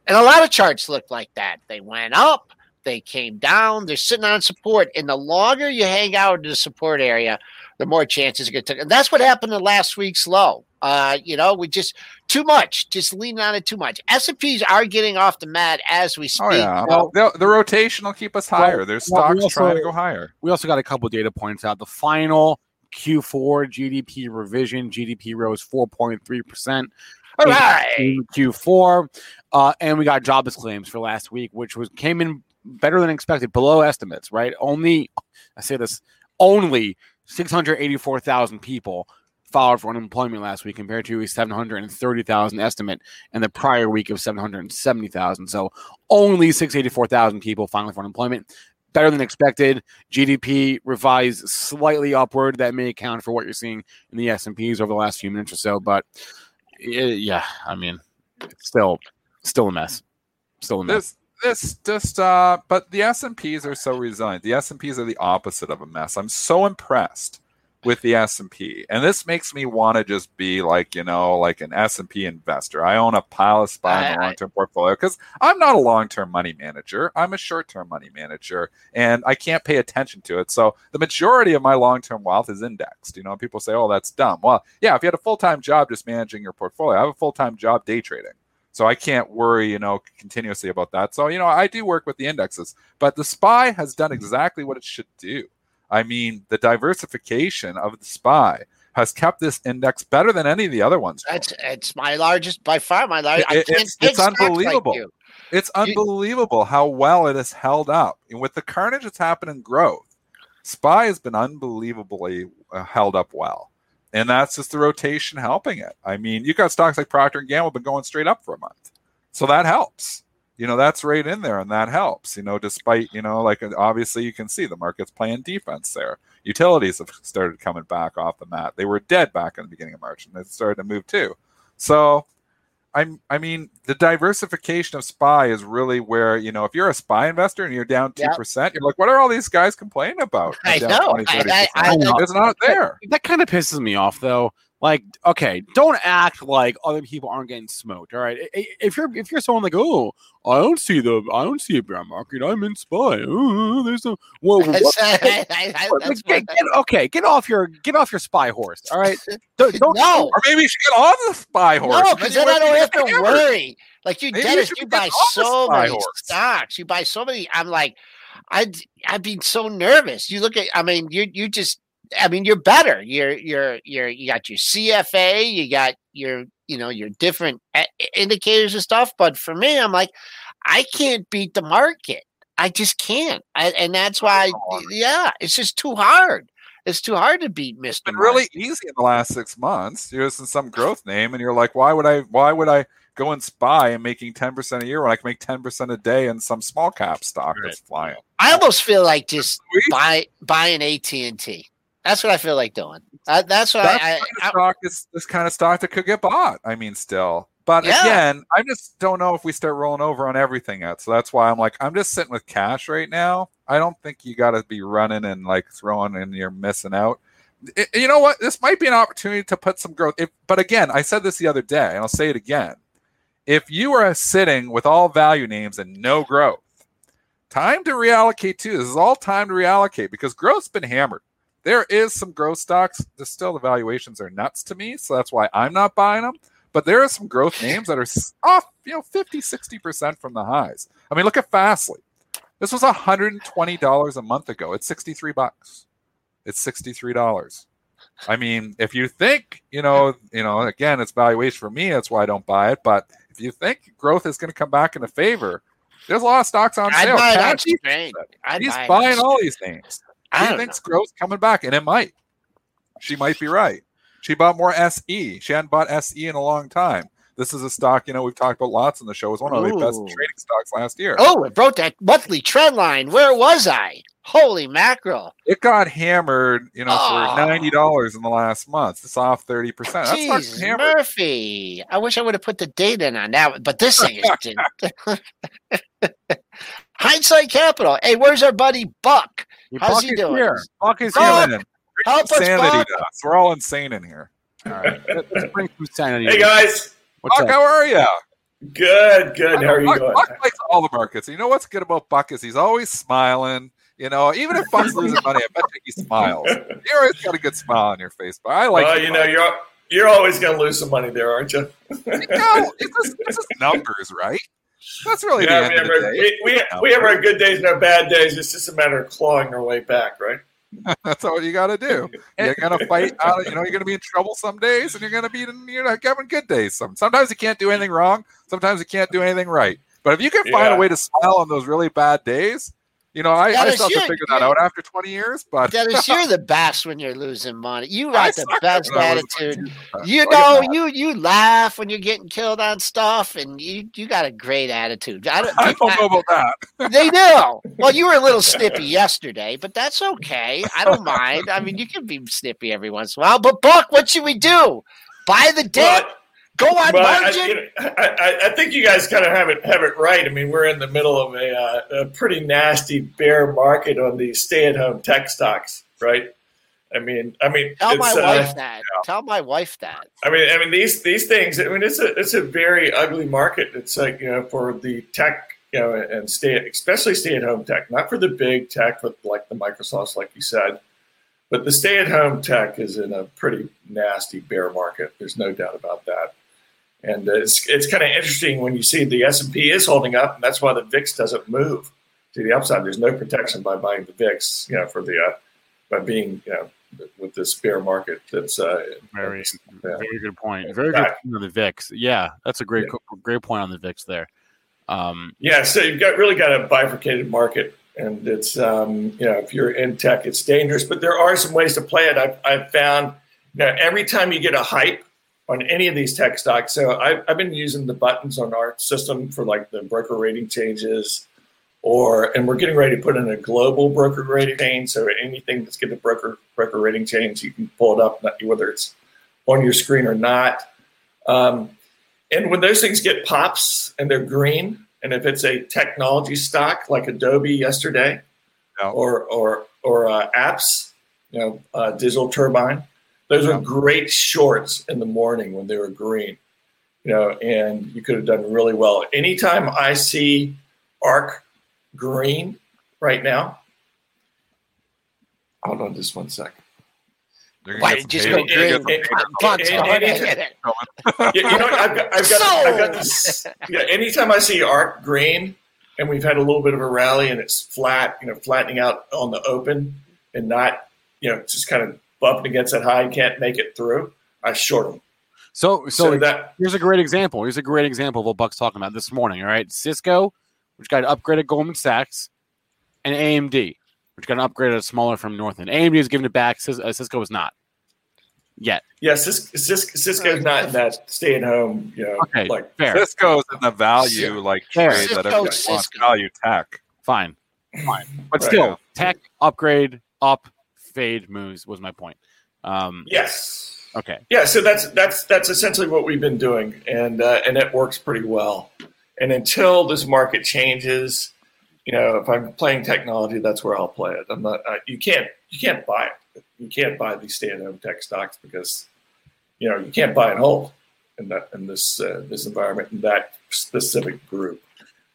And a lot of charts look like that. They went up, they came down, they're sitting on support. And the longer you hang out in the support area, the more chances you're going to. take. And that's what happened in last week's low. Uh, you know, we just too much, just leaning on it too much. S and P's are getting off the mat as we speak. Oh yeah, well, the, the, rotation will keep us higher. Well, There's stocks well, also, trying to go higher. We also got a couple data points out. The final Q4 GDP revision, GDP rose 4.3 percent. All right, in Q4, uh, and we got jobless claims for last week, which was came in better than expected, below estimates. Right, only I say this only 684,000 people filed for unemployment last week compared to a 730,000 estimate and the prior week of 770,000. So only 684,000 people filing for unemployment. Better than expected. GDP revised slightly upward. That may account for what you're seeing in the S&Ps over the last few minutes or so. But eh, yeah, I mean, still, still a mess. Still a mess. This, this just uh but the S&Ps are so resilient. The S&Ps are the opposite of a mess. I'm so impressed with the S&P. And this makes me want to just be like, you know, like an S&P investor. I own a pile of SPY in a long-term portfolio cuz I'm not a long-term money manager. I'm a short-term money manager and I can't pay attention to it. So the majority of my long-term wealth is indexed. You know, people say, "Oh, that's dumb." Well, yeah, if you had a full-time job just managing your portfolio, I have a full-time job day trading. So I can't worry, you know, continuously about that. So, you know, I do work with the indexes, but the SPY has done exactly what it should do. I mean, the diversification of the SPY has kept this index better than any of the other ones. It's it's my largest by far my largest. It, it's, it's unbelievable. Like it's unbelievable how well it has held up. And with the carnage that's happened in growth, SPY has been unbelievably uh, held up well. And that's just the rotation helping it. I mean, you got stocks like Procter and Gamble been going straight up for a month. So that helps you know that's right in there and that helps you know despite you know like obviously you can see the market's playing defense there utilities have started coming back off the mat they were dead back in the beginning of march and they started to move too so i'm i mean the diversification of spy is really where you know if you're a spy investor and you're down 2% yep. you're like what are all these guys complaining about? I know. 20, I, I, I, it's not there. that kind of pisses me off though like okay don't act like other people aren't getting smoked all right if you're if you're someone like oh i don't see the i don't see a bear market i'm in spy oh, there's a well get, get, okay get off your get off your spy horse all right don't, don't no. or maybe you should get off the spy horse no because then i don't have to worry. Like you Dennis, you buy so many horse. stocks you buy so many i'm like i'd i'd be so nervous. You look at i mean you you just I mean, you're better. You're you're you're you got your CFA, you got your you know your different indicators and stuff. But for me, I'm like, I can't beat the market. I just can't, I, and that's why. Yeah, it's just too hard. It's too hard to beat Mr. It's been really easy in the last six months. You're just in some growth name, and you're like, why would I? Why would I? go and spy and making 10% a year when I can make 10% a day in some small cap stock right. that's flying. I almost feel like just buy buy an AT&T. That's what I feel like doing. Uh, that's what that's I, I, stock is this kind of stock that could get bought. I mean, still. But yeah. again, I just don't know if we start rolling over on everything yet. So that's why I'm like, I'm just sitting with cash right now. I don't think you got to be running and like throwing and you're missing out. It, you know what? This might be an opportunity to put some growth. If, but again, I said this the other day, and I'll say it again if you are sitting with all value names and no growth, time to reallocate too. This is all time to reallocate because growth's been hammered. There is some growth stocks. The still the valuations are nuts to me, so that's why I'm not buying them. But there are some growth names that are off, you know, 50, 60% from the highs. I mean, look at Fastly. This was $120 a month ago. It's 63 bucks. It's $63. I mean, if you think, you know, you know, again, it's valuation for me, that's why I don't buy it. But if you think growth is going to come back into favor, there's a lot of stocks on sale. I'd he's, he's buying all these things. He thinks know. growth's coming back, and it might. She might be right. She bought more SE. She hadn't bought SE in a long time. This is a stock, you know, we've talked about lots in the show. It was one of the best trading stocks last year. Oh, it broke that monthly trend line. Where was I? Holy mackerel! It got hammered, you know, oh. for ninety dollars in the last month. It's off thirty percent. Jeez, Murphy! I wish I would have put the date in on that, but this thing is hindsight capital. Hey, where's our buddy Buck? How's Buck he doing? Here. Buck is Buck, here. Help insanity us, Buck. We're all insane in here. All right, let's bring some sanity. Hey guys, What's Buck, up? how are you? Good, good. How are you Buck, going? Buck likes all the markets. You know what's good about Buck is he's always smiling. You know, even if Buck's losing money, I bet he smiles. You always got a good smile on your face. But I like. Well, you know, you're you're always going to lose some money there, aren't you? you know, it's just, it's just numbers, right? That's really yeah, the end we, of the day. We, we, we have our good days and our bad days. It's just a matter of clawing our way back, right? That's all you got to do. You're gonna fight. Out, you know, you're gonna be in trouble some days, and you're gonna be you know having good days. Some sometimes you can't do anything wrong. Sometimes you can't do anything right. But if you can find yeah. a way to smile on those really bad days, you know, I, I still have to figure that out after 20 years. But Dennis, you're the best when you're losing money. You got the best attitude. You know, you you laugh when you're getting killed on stuff, and you you got a great attitude. I don't, I don't know about that. They do. Well, you were a little snippy yesterday, but that's okay. I don't mind. I mean, you can be snippy every once in a while. But Buck, what should we do? Buy the dip? Go on, well, I, you know, I, I, think you guys kind of have it have it right. I mean, we're in the middle of a, uh, a pretty nasty bear market on these stay-at-home tech stocks, right? I mean, I mean, tell my uh, wife that. Yeah. Tell my wife that. I mean, I mean these these things. I mean, it's a it's a very ugly market. It's like you know for the tech, you know, and stay especially stay-at-home tech, not for the big tech but like the Microsofts, like you said, but the stay-at-home tech is in a pretty nasty bear market. There's no doubt about that. And it's it's kind of interesting when you see the S and P is holding up, and that's why the VIX doesn't move to the upside. There's no protection by buying the VIX, you know, for the uh, by being you know with this bear market. That's uh, very uh, very good point. Very good point on the VIX. Yeah, that's a great yeah. great point on the VIX there. Um, yeah, so you've got really got a bifurcated market, and it's um, you know if you're in tech, it's dangerous, but there are some ways to play it. I've, I've found you know, every time you get a hype on any of these tech stocks. So I've, I've been using the buttons on our system for like the broker rating changes, or and we're getting ready to put in a global broker rating change. So anything that's getting a broker broker rating change, you can pull it up, whether it's on your screen or not. Um, and when those things get pops and they're green, and if it's a technology stock like Adobe yesterday, no. or or or uh, apps, you know, uh, Digital Turbine, those were great shorts in the morning when they were green, you know, and you could have done really well. Anytime I see arc green right now, hold on just one second. Why did just go green? You know, I've got, I've got, I've got this. Yeah, anytime I see arc green, and we've had a little bit of a rally, and it's flat, you know, flattening out on the open, and not you know, just kind of bumping against that high and can't make it through, I short them. So, so, So that here's a great example. Here's a great example of what Buck's talking about this morning. All right, Cisco, which got upgraded Goldman Sachs, and AMD, which got an upgrade at smaller from Northland. AMD is giving it back. Uh, Cisco is not yet. yeah, Cis- Cis- Cisco's not in that stay at home, you know, Okay, like fair, Cisco's in the value like Fair. trade that Cisco, wants value tech. fine, fine, but Right. still, tech upgrade up, fade moves was my point. Um, yes. okay, Yeah, so that's that's that's essentially what we've been doing, and uh, and it works pretty well. And until this market changes, you know, if I'm playing technology, that's where I'll play it. I'm not. Uh, you can't you can't buy it. You can't buy these stay-at-home tech stocks because you know you can't buy and hold in that in this uh, this environment in that specific group.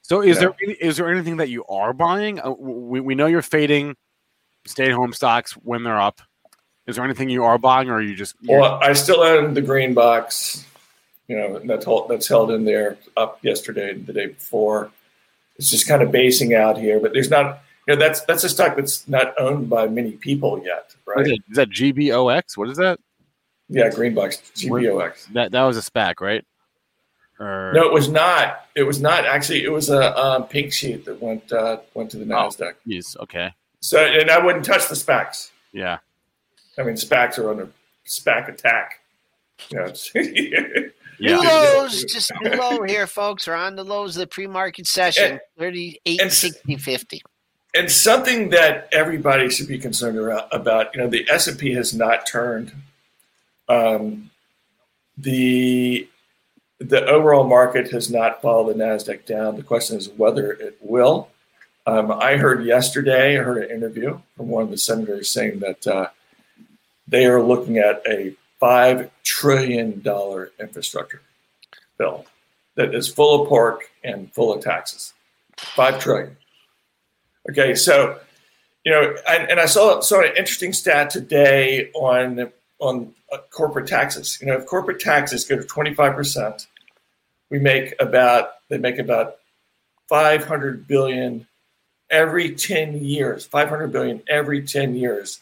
So is Yeah. there there anything that you are buying? Uh, we, we know you're fading stay-at-home stocks when they're up. Is there anything you are buying, or are you just Well, I still own the Greenbox. You know, that's held, that's held in there up yesterday and the day before. It's just kind of basing out here, but there's not. You know, that's that's a stock that's not owned by many people yet, right? it? Is that GBOX? What is that? Yeah, Greenbox GBOX. That that was a SPAC, right? Or No, it was not. It was not actually. It was a um, pink sheet that went uh, went to the Oh. Nasdaq. Jeez, okay, So, and I wouldn't touch the SPACs. yeah. I mean, SPACs are under SPAC attack. You know, New Yeah. lows, just new low here, folks. We're on the lows of the pre-market session, And- 38, and 60, 50. and something that everybody should be concerned about, about you know the s&p has not turned um, the the overall market has not followed the nasdaq down the question is whether it will um, i heard yesterday i heard an interview from one of the senators saying that uh, they are looking at a five trillion dollar infrastructure bill that is full of pork and full of taxes 5 trillion. Okay, so you know, and, and I saw saw an interesting stat today on on uh, corporate taxes. You know, if corporate taxes go to twenty five percent, we make about they make about five hundred billion every ten years. Five hundred billion every ten years,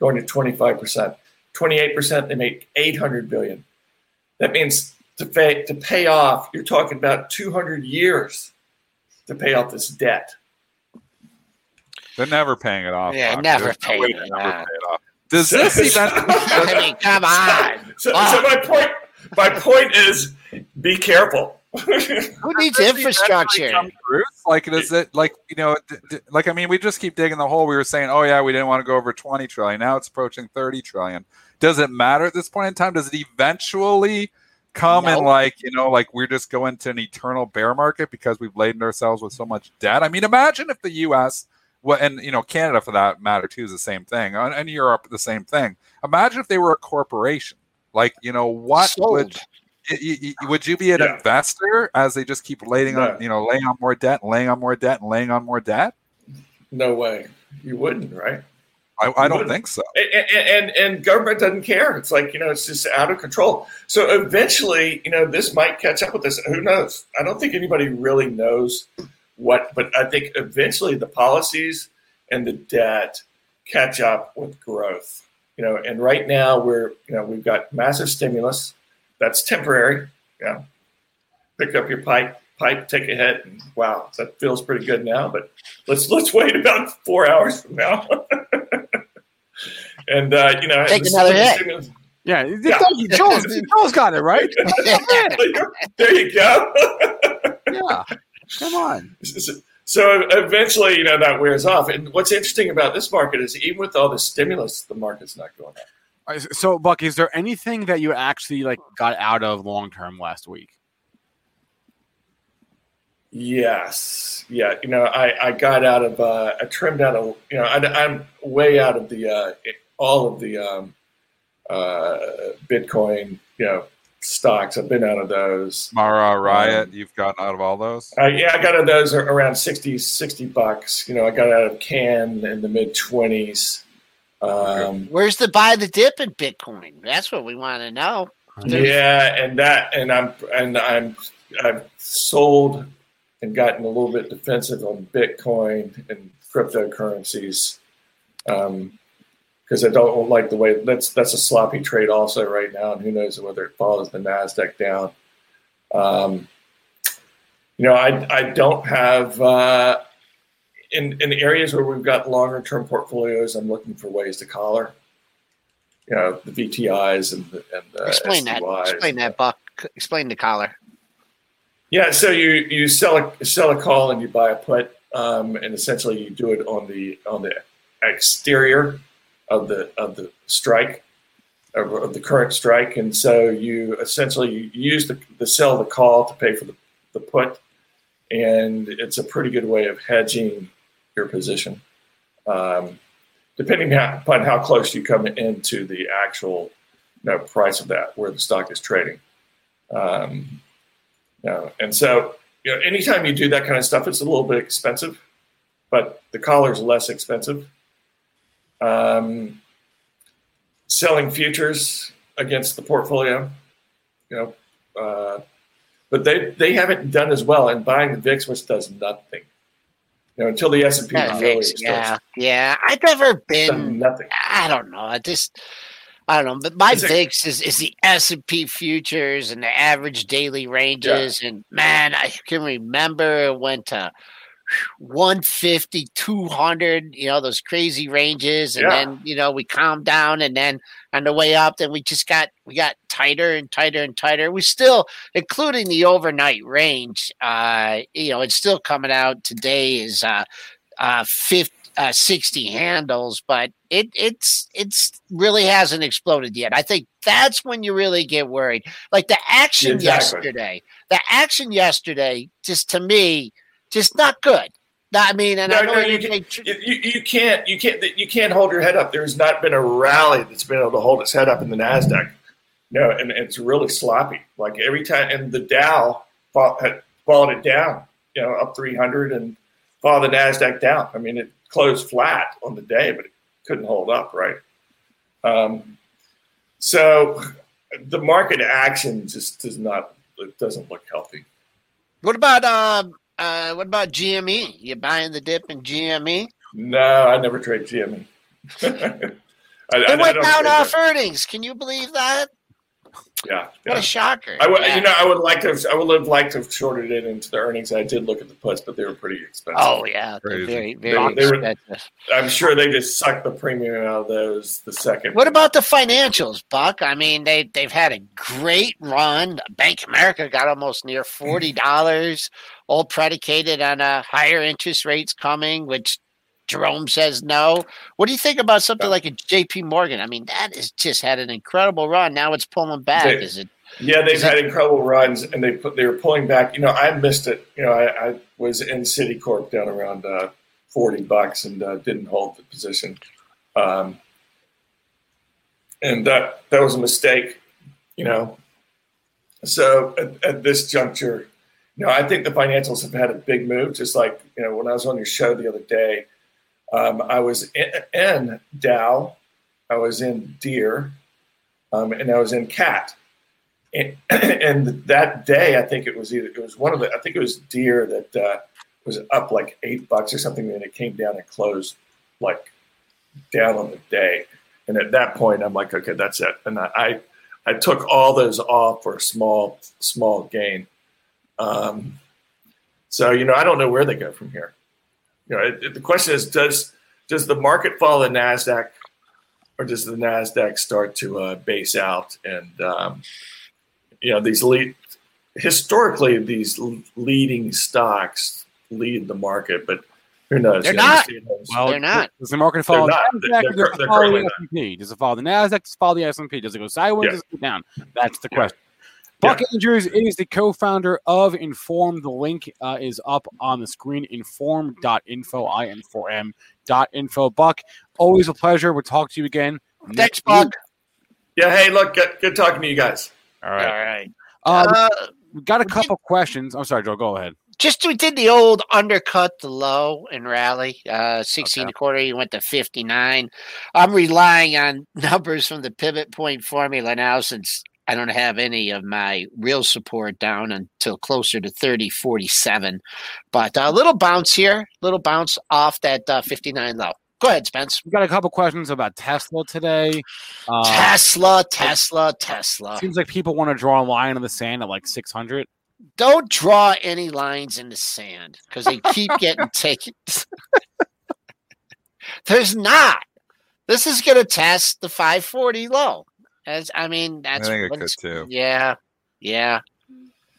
going to twenty five percent. Twenty eight percent, they make eight hundred billion. That means to pay to pay off, you're talking about two hundred years to pay off this debt. They're never paying it off. Yeah, never no paying it never off. pay it off. Does this even? I mean, come on. So, Wow. so my point, my point is, be careful. Who needs Does infrastructure? Like, is it like you know? d- d- Like, I mean, we just keep digging the hole. We were saying, oh yeah, we didn't want to go over twenty trillion. Now it's approaching thirty trillion. Does it matter at this point in time? Does it eventually come and like you know, like we're just going to an eternal bear market because we've laden ourselves with so much debt? I mean, imagine if the U.S. Well, and you know Canada for that matter too is the same thing, and and Europe the same thing. Imagine if they were a corporation, like you know what Sold. would would you be an Yeah. investor as they just keep laying No. on you know laying on more debt, laying on more debt, and laying on more debt? No way, you wouldn't, right? I, I don't think so. And, and and government doesn't care. It's like you know, it's just out of control. So eventually, you know, this might catch up with us. Who knows? I don't think anybody really knows what, but I think eventually the policies and the debt catch up with growth. You know, and right now we're you know we've got massive stimulus that's temporary. Yeah, pick up your pipe, pipe, take a hit, and wow, that feels pretty good now. But let's let's wait about four hours from now. and uh, you know, Take another hit. stimulus- Yeah, Yeah. Joel's, Joel's got it right. there you go. yeah, come on. so eventually, you know, that wears off. And what's interesting about this market is even with all the stimulus, the market's not going up. All right, So, Buck, is there anything that you actually like got out of long term last week? Yes, yeah. You know, I, I got out of uh, I trimmed out of you know I, I'm way out of the uh, all of the um, uh, Bitcoin you know stocks. I've been out of those. Mara Riot, Um, you've gotten out of all those. Uh, yeah, I got out of those around 60, 60 bucks. You know, I got out of Can in the mid twenties. Um, Where's the buy the dip in Bitcoin? That's what we want to know. yeah, and that, and I'm, and I'm, I've sold and gotten a little bit defensive on Bitcoin and cryptocurrencies, because because I don't like the way that's that's a sloppy trade also right now, and who knows whether it follows the Nasdaq down. Um, you know, I I don't have uh, in in areas where we've got longer term portfolios. I'm looking for ways to collar. You know, the VTIs and the, and the explain that. Explain that, Buck. Explain the collar. Yeah, so you you sell a sell a call and you buy a put, um, and essentially you do it on the on the exterior of the of the strike of, of the current strike, and so you essentially use the, the sell the call to pay for the, the put, and it's a pretty good way of hedging your position, um, depending upon how close you come into the actual you know, price of that where the stock is trading. Um, you know, and so you know, anytime you do that kind of stuff, it's a little bit expensive, but the collar is less expensive. Um, selling futures against the portfolio, you know, uh, but they they haven't done as well. And buying the VIX, which does nothing, you know, until the S and P really starts. Yeah, yeah. I've never been nothing. I don't know. I just. I don't know, but my is VIX is, is the S and P futures and the average daily ranges. Yeah. And man, I can remember it went to 150, 200, you know, those crazy ranges. And yeah. then, you know, we calmed down and then on the way up, then we just got, we got tighter and tighter and tighter. We still, including the overnight range, uh, you know, it's still coming out today is, uh, uh, 50, uh, 60 handles, but it it's it's really hasn't exploded yet. I think that's when you really get worried. Like the action exactly. yesterday, the action yesterday, just to me, just not good. I mean, and no, I know no, you, can, you, you, can't you can't you can't hold your head up. There's not been a rally that's been able to hold its head up in the Nasdaq. No, and, and it's really sloppy. Like every time, and the Dow fought, had followed it down. You know, up 300 and followed the Nasdaq down. I mean, it closed flat on the day, but it couldn't hold up, right? Um, so the market action just does not it doesn't look healthy. What about um, uh, what about GME? You buying the dip in GME? No, I never trade GME. I, it I, went I down off that. earnings. Can you believe that? Yeah, what a shocker! I would, yeah. you know, I would like to. Have, I would have liked to have shorted it into the earnings. I did look at the puts, but they were pretty expensive. Oh yeah, very, very they, they were, I'm sure they just sucked the premium out of those the second. What about the financials, Buck? I mean, they they've had a great run. Bank America got almost near forty dollars, all predicated on a higher interest rates coming, which Jerome says no. What do you think about something like a JP Morgan? I mean, that has just had an incredible run. Now it's pulling back. They, is it? Yeah, they've had it, incredible runs, and they put they were pulling back. You know, I missed it. You know, I, I was in Citicorp down around uh, forty bucks and uh, didn't hold the position, um, and that that was a mistake. You know, so at, at this juncture, know, I think the financials have had a big move. Just like you know, when I was on your show the other day, um, I was in, in, Dow, I was in Deere, um, and I was in Cat. And, and, that day, I think it was either it was one of the I think it was Deere that uh, was up like eight bucks or something, and it came down and closed like down on the day. And at that point, I'm like, okay, that's it. And I, I took all those off for a small small gain. Um, so you know, I don't know where they go from here you know, it, it, the question is, does does the market follow the Nasdaq, or does the Nasdaq start to uh, base out? And um, you know, these lead historically these leading stocks lead the market, but who knows? They're not. Well, they're not. Does the market follow the Nasdaq? They're, does it follow the S&P? Does it follow the Nasdaq? Does it follow the S&P? Does it go sideways? Yeah. Does it go down? That's the question. Buck yeah. Andrews is the co-founder of In4m. The link uh, is up on the screen, in4m.info, I-N-4-M.info. Buck, always a pleasure. We'll talk to you again. Thanks, Buck. Yeah, hey, look, good, good, talking to you guys. All right. All right. Um, uh, we got a couple did, questions. I'm sorry, Joe, go ahead. Just we did the old undercut the low and rally, uh, 16 okay. a quarter. You went to 59. I'm relying on numbers from the pivot point formula now since I don't have any of my real support down until closer to 30, 47. But a uh, little bounce here, little bounce off that uh, 59 low. Go ahead, Spence. We got a couple questions about Tesla today. Uh, Tesla, Tesla, Tesla. Seems like people want to draw a line in the sand at like 600. Don't draw any lines in the sand because they keep getting taken. There's not. This is going to test the 540 low. As I mean, that's I think it could too. Yeah, yeah.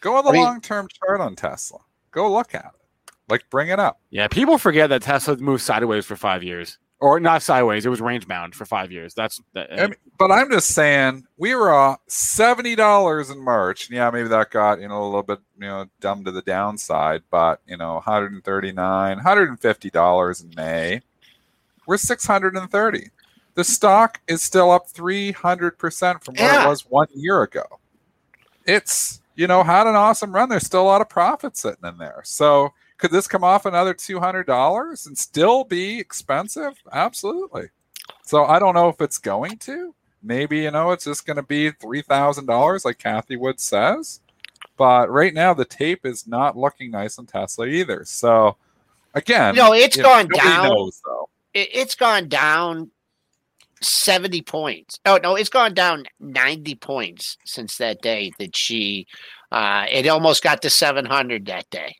Go on the I mean- long term chart on Tesla. Go look at it. Like bring it up. Yeah, people forget that Tesla moved sideways for five years, or not sideways. It was range bound for five years. That's that, I mean, but I'm just saying we were uh, seventy dollars in March. Yeah, maybe that got you know a little bit you know dumb to the downside, but you know 139, 150 dollars in May. We're 630. The stock is still up 300 percent from where Yeah. it was one year ago. It's you know had an awesome run. There's still a lot of profit sitting in there. So could this come off another two hundred dollars and still be expensive? Absolutely. So I don't know if it's going to. Maybe you know it's just going to be three thousand dollars, like Cathie Wood says. But right now the tape is not looking nice on Tesla either. So again, No, it's know, gone nobody down. knows. It, it's gone down 70 points. Oh, no, it's gone down 90 points since that day that she, uh, it almost got to 700 that day.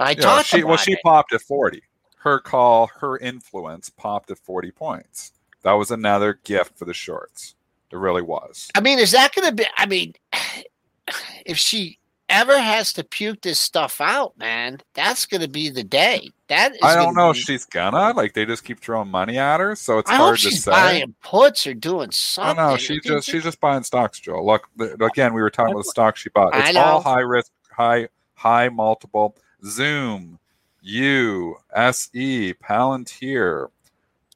I Yeah, talked she well, she it. popped at forty. Her call, her influence popped at forty points. That was another gift for the shorts. It really was. I mean, is that going to be? I mean, if she ever has to puke this stuff out, man, that's going to be the day. That is. I don't know if she's gonna like. They just keep throwing money at her, so it's I hope hard to she's say. buying puts or doing I something. know she just she's just buying stocks, Joe. Look, again, we were talking about the stocks she bought. It's all high risk, high high multiple. Zoom, U, SE, Palantir.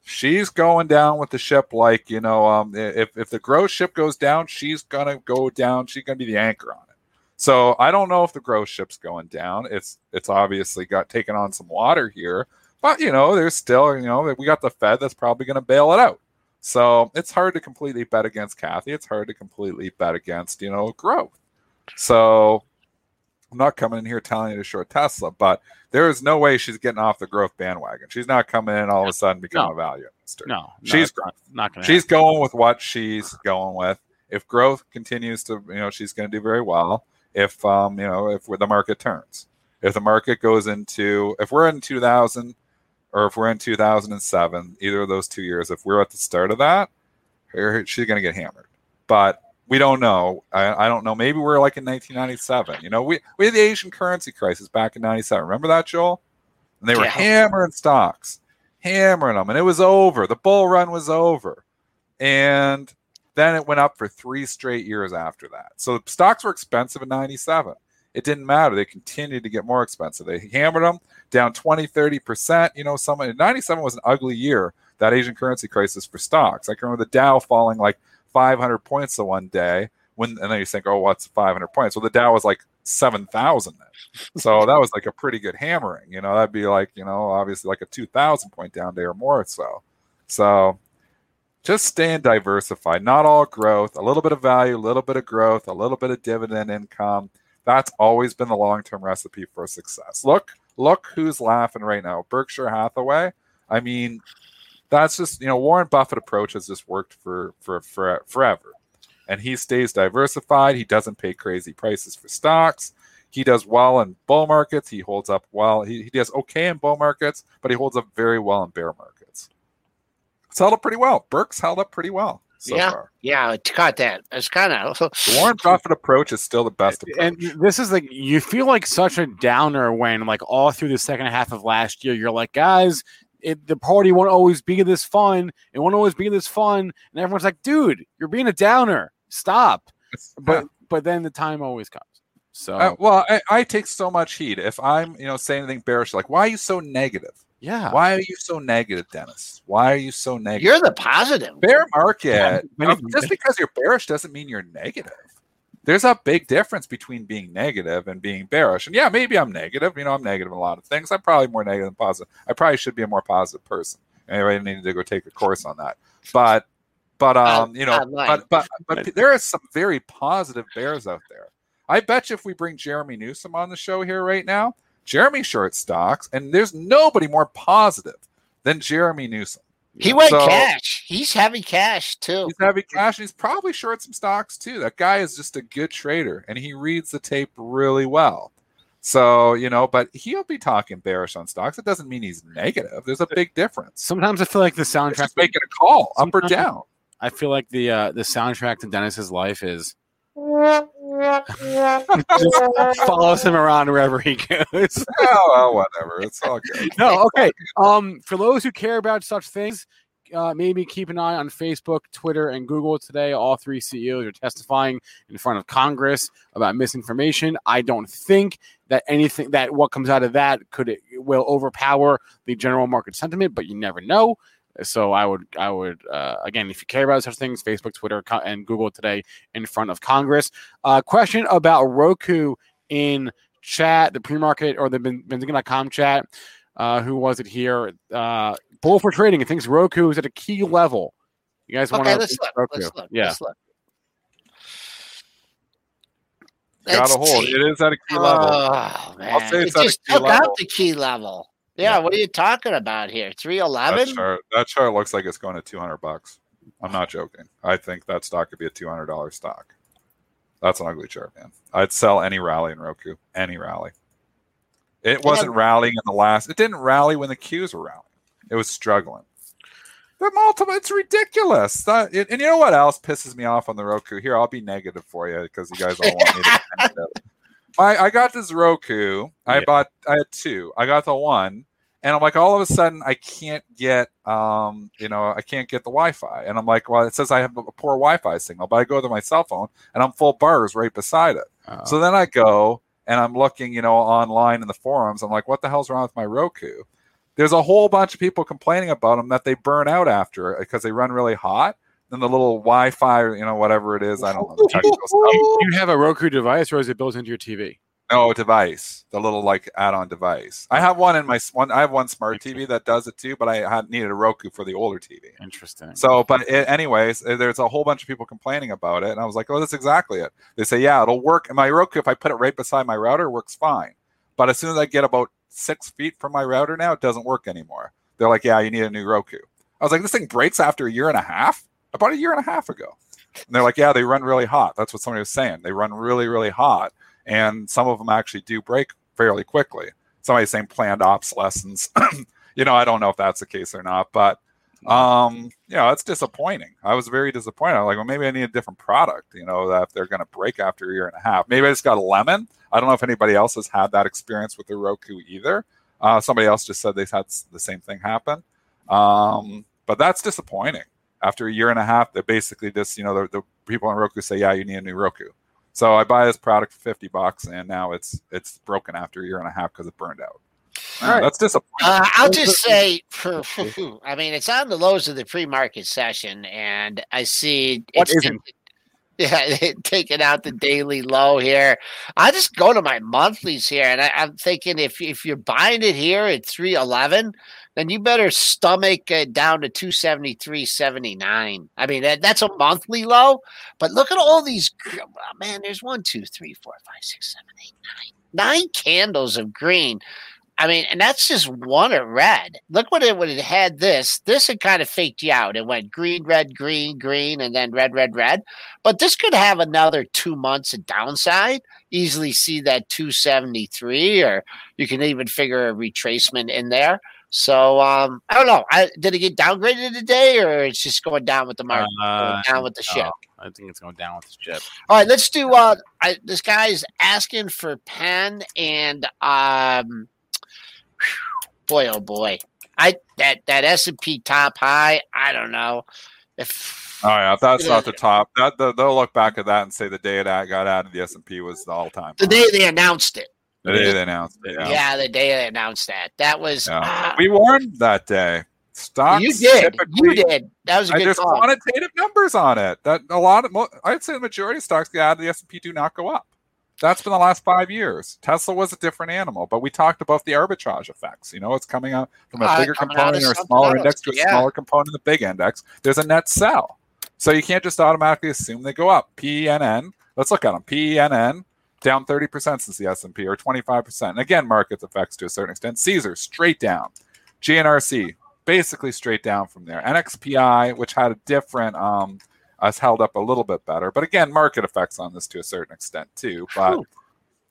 She's going down with the ship like you know. Um, if if the growth ship goes down, she's gonna go down. She's gonna be the anchor on. So I don't know if the growth ship's going down. It's it's obviously got taken on some water here, but you know there's still you know we got the Fed that's probably going to bail it out. So it's hard to completely bet against Cathie. It's hard to completely bet against you know growth. So I'm not coming in here telling you to short Tesla, but there is no way she's getting off the growth bandwagon. She's not coming in all of a sudden become No. a value investor. no, no, She's not, not going to. She's going with what she's going with. If growth continues to, you know, she's going to do very well. If um, you know, if the market turns, if the market goes into, if we're in 2000 or if we're in 2007, either of those two years, if we're at the start of that, she's going to get hammered. But we don't know. I, I don't know. Maybe we're like in 1997. You know, we we had the Asian currency crisis back in '97. Remember that, Joel? And they were Yeah. hammering stocks, hammering them, and it was over. The bull run was over, and then it went up for three straight years after that. So stocks were expensive in 97. It didn't matter. They continued to get more expensive. They hammered them down 20, 30%. You know, some 97 was an ugly year, that Asian currency crisis for stocks. I can remember the Dow falling like 500 points the one day. When and then you think, oh, what's 500 points? Well, the Dow was like 7,000 then. So that was like a pretty good hammering. You know, that'd be like, you know, obviously like a 2,000 point down day or more. So, so just staying diversified, not all growth, a little bit of value, a little bit of growth, a little bit of dividend income. That's always been the long term recipe for success. Look, look who's laughing right now. Berkshire Hathaway. I mean, that's just you know Warren Buffett approach has just worked for for, for forever, and he stays diversified. He doesn't pay crazy prices for stocks. He does well in bull markets. He holds up well. He, he does okay in bull markets, but he holds up very well in bear markets. It's held up pretty well. Burke's held up pretty well so Yeah. far. Yeah, it caught that. It's kind of. The Warren Buffett approach is still the best approach. and this is like you feel like such a downer when like all through the second half of last year you're like guys it, the party won't always be this fun it won't always be this fun and everyone's like dude you're being a downer stop but but then the time always comes so Uh, well, I, I take so much heat if I'm, you know, saying anything bearish. Like, why are you so negative? Yeah Why are you so negative, Dennis? Why are you so negative? You're the positive. bear market. Many- just because you're bearish doesn't mean you're negative. There's a big difference between being negative and being bearish. And yeah, maybe I'm negative. You know, I'm negative in a lot of things. I'm probably more negative than positive. I probably should be a more positive person. Anyway, I need to go take a course on that. But, but um, you know, but but but there are some very positive bears out there. I bet you if we bring Jeremy Newsome on the show here right now, Jeremy short stocks, and there's nobody more positive than Jeremy Newsome. He went So- cash. He's heavy cash too. He's heavy cash and he's probably short some stocks too. That guy is just a good trader and he reads the tape really well. So, you know, but he'll be talking bearish on stocks. It doesn't mean he's negative. There's a big difference. Sometimes I feel like the soundtrack. just making a call up or Sometimes- down. I feel like the uh, the soundtrack to Dennis's life is follows him around wherever he goes. oh, well, whatever. It's all good. no, okay. Um, for those who care about such things, uh, maybe keep an eye on Facebook, Twitter, and Google today. All three CEOs are testifying in front of Congress about misinformation. I don't think that anything that what comes out of that could will overpower the general market sentiment, but you never know. So I would, I would, uh, again, if you care about such things, Facebook, Twitter, co- and Google today in front of Congress. Uh, question about Roku in chat, the pre-market or the Ben- Benzinga.com chat. Uh, who was it here? Uh, Bull for trading. It thinks Roku is at a key level. You guys want Okay, to let's look. Roku? Let's look. Yeah. Let's look. Got a hold. It is at a key level. Oh man! say it it's at a just key took level. the key level. Yeah, what are you talking about here? Three That eleven? chart, that chart looks like it's going to 200 bucks. I'm not joking. I think that stock could be a $200 stock. That's an ugly chart, man. I'd sell any rally in Roku. Any rally. It wasn't rallying in the last. It didn't rally when the queues were rallying. It was struggling. The multiple, it's ridiculous. That, it- and you know what else pisses me off on the Roku? Here, I'll be negative for you because you guys all want me to. I, I got this Roku. I Yeah. bought. I had two. I got the one, and I'm like, all of a sudden, I can't get, um, you know, I can't get the Wi-Fi, and I'm like, well, it says I have a poor Wi-Fi signal, but I go to my cell phone, and I'm full bars right beside it. Uh, So then I go and I'm looking, you know, online in the forums. I'm like, what the hell's wrong with my Roku? There's a whole bunch of people complaining about them that they burn out after because they run really hot. Then the little Wi-Fi, you know, whatever it is, I don't know the stuff. do you have a Roku device or is it built into your TV? No device, the little like add-on device. I have one in my one. I have one smart TV that does it too, but I had needed a Roku for the older TV. Interesting. So, but it, anyways, uh, there's a whole bunch of people complaining about it, and I was like, "Oh, that's exactly it." They say, "Yeah, it'll work." And my Roku, if I put it right beside my router, works fine. But as soon as I get about six feet from my router now, it doesn't work anymore. They're like, "Yeah, you need a new Roku." I was like, "This thing breaks after a year and a half." About a year and a half ago, and they're like, "Yeah, they run really hot." That's what somebody was saying. They run really, really hot, and some of them actually do break fairly quickly. Somebody's saying planned obsolescence. you know, I don't know if that's the case or not, but um, you know, it's disappointing. I was very disappointed. I'm like, well, maybe I need a different product, you know, that if they're going to break after a year and a half. Maybe I just got a lemon. I don't know if anybody else has had that experience with the Roku either. Uh, somebody else just said they've had the same thing happen. Um, but that's disappointing. After a year and a half, they basically just, you know, the, the people on Roku say, yeah, you need a new Roku. So I buy this product for 50 bucks and now it's it's broken after a year and a half because it burned out. All right. That's disappointing. Uh, I'll just say, for I mean, it's on the lows of the pre-market session, and I see What it's isn't? yeah, taking out the daily low here. I just go to my monthlies here, and I, I'm thinking if if you're buying it here at three eleven, then you better stomach it down to two seventy three seventy nine. I mean, that, that's a monthly low, but look at all these. oh, man, there's one, two, three, four, five, six, seven, eight, nine, nine candles of green. I mean, and that's just one of red. Look what it would have had this. This had kind of faked you out. It went green, red, green, green, and then red, red, red. But this could have another two months of downside. Easily see that 273, or you can even figure a retracement in there. So um, I don't know. I, did it get downgraded today, or it's just going down with the market, Uh, down with the ship? no, I think it's going down with the ship. All right, let's do. Uh, I, this guy's asking for PENN and um, boy, oh boy, I that that S and P top high. I don't know if. Oh yeah, that's not the top. That the, they'll look back at that and say the day that got added, the S and P was the all time. The day they announced it. the day they announced it. Yeah, Yeah. the day they announced that. That was. Yeah. ah, we warned that day. Stocks. you did. You did. That was a good there's call. quantitative numbers on it. That a lot of, I'd say the majority of stocks get added, the S and P do not go up. That's been the last five years. Tesla was a different animal, but we talked about the arbitrage effects. You know, it's coming out from a Uh, bigger of component or a smaller else, index to a yeah. smaller component of the big index. There's a net sell. So you can't just automatically assume they go up. PENN, let's look at them. PENN down 30% since the S&P or 25%. And again, markets effects to a certain extent. Caesars straight down. GNRC basically straight down from there. NXPI, which had a different, um, has held up a little bit better, but again, market effects on this to a certain extent too. But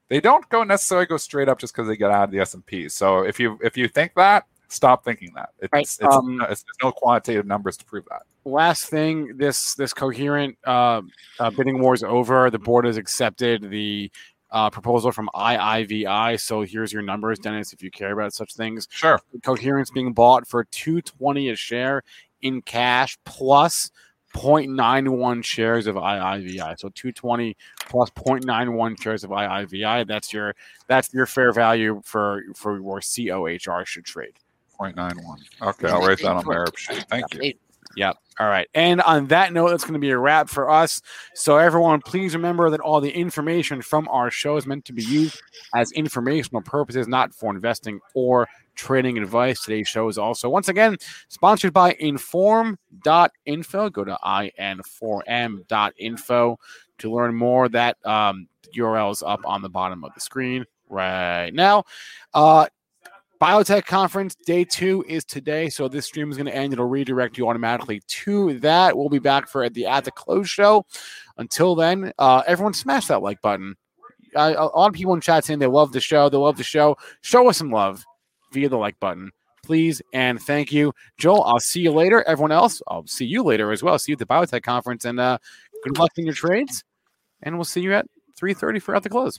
they don't go necessarily go straight up just because they get out of the S and P. So if you if you think that, stop thinking that. It's, Right, it's, um, it's, there's no quantitative numbers to prove that. last thing this this coherent uh, uh, bidding war is over the board has accepted the uh, proposal from II-VI so here's your numbers dennis if you care about such things Sure. coherence being bought for 220 a share in cash plus 0.91 shares of II-VI. So 220 plus 0.91 shares of II-VI. That's your that's your fair value for for your COHR should trade. 0.91. Okay, I'll write that on my Arab sheet. Thank you. Yep. All right. And on that note, that's going to be a wrap for us. So, everyone, please remember that all the information from our show is meant to be used as informational purposes, not for investing or trading advice. Today's show is also, once again, sponsored by in4m.info. Go to in4m.info to learn more. That um, URL is up on the bottom of the screen right now. Uh, Biotech Conference Day Two is today, so this stream is going to end. It'll redirect you automatically to that. We'll be back for at the at the close show. Until then, uh, everyone smash that like button. Uh, a lot of people in chat saying they love the show. They love the show. Show us some love via the like button, please, and thank you, Joel. I'll see you later. Everyone else, I'll see you later as well. See you at the Biotech Conference, and uh, good luck in your trades. And we'll see you at three thirty for at the close.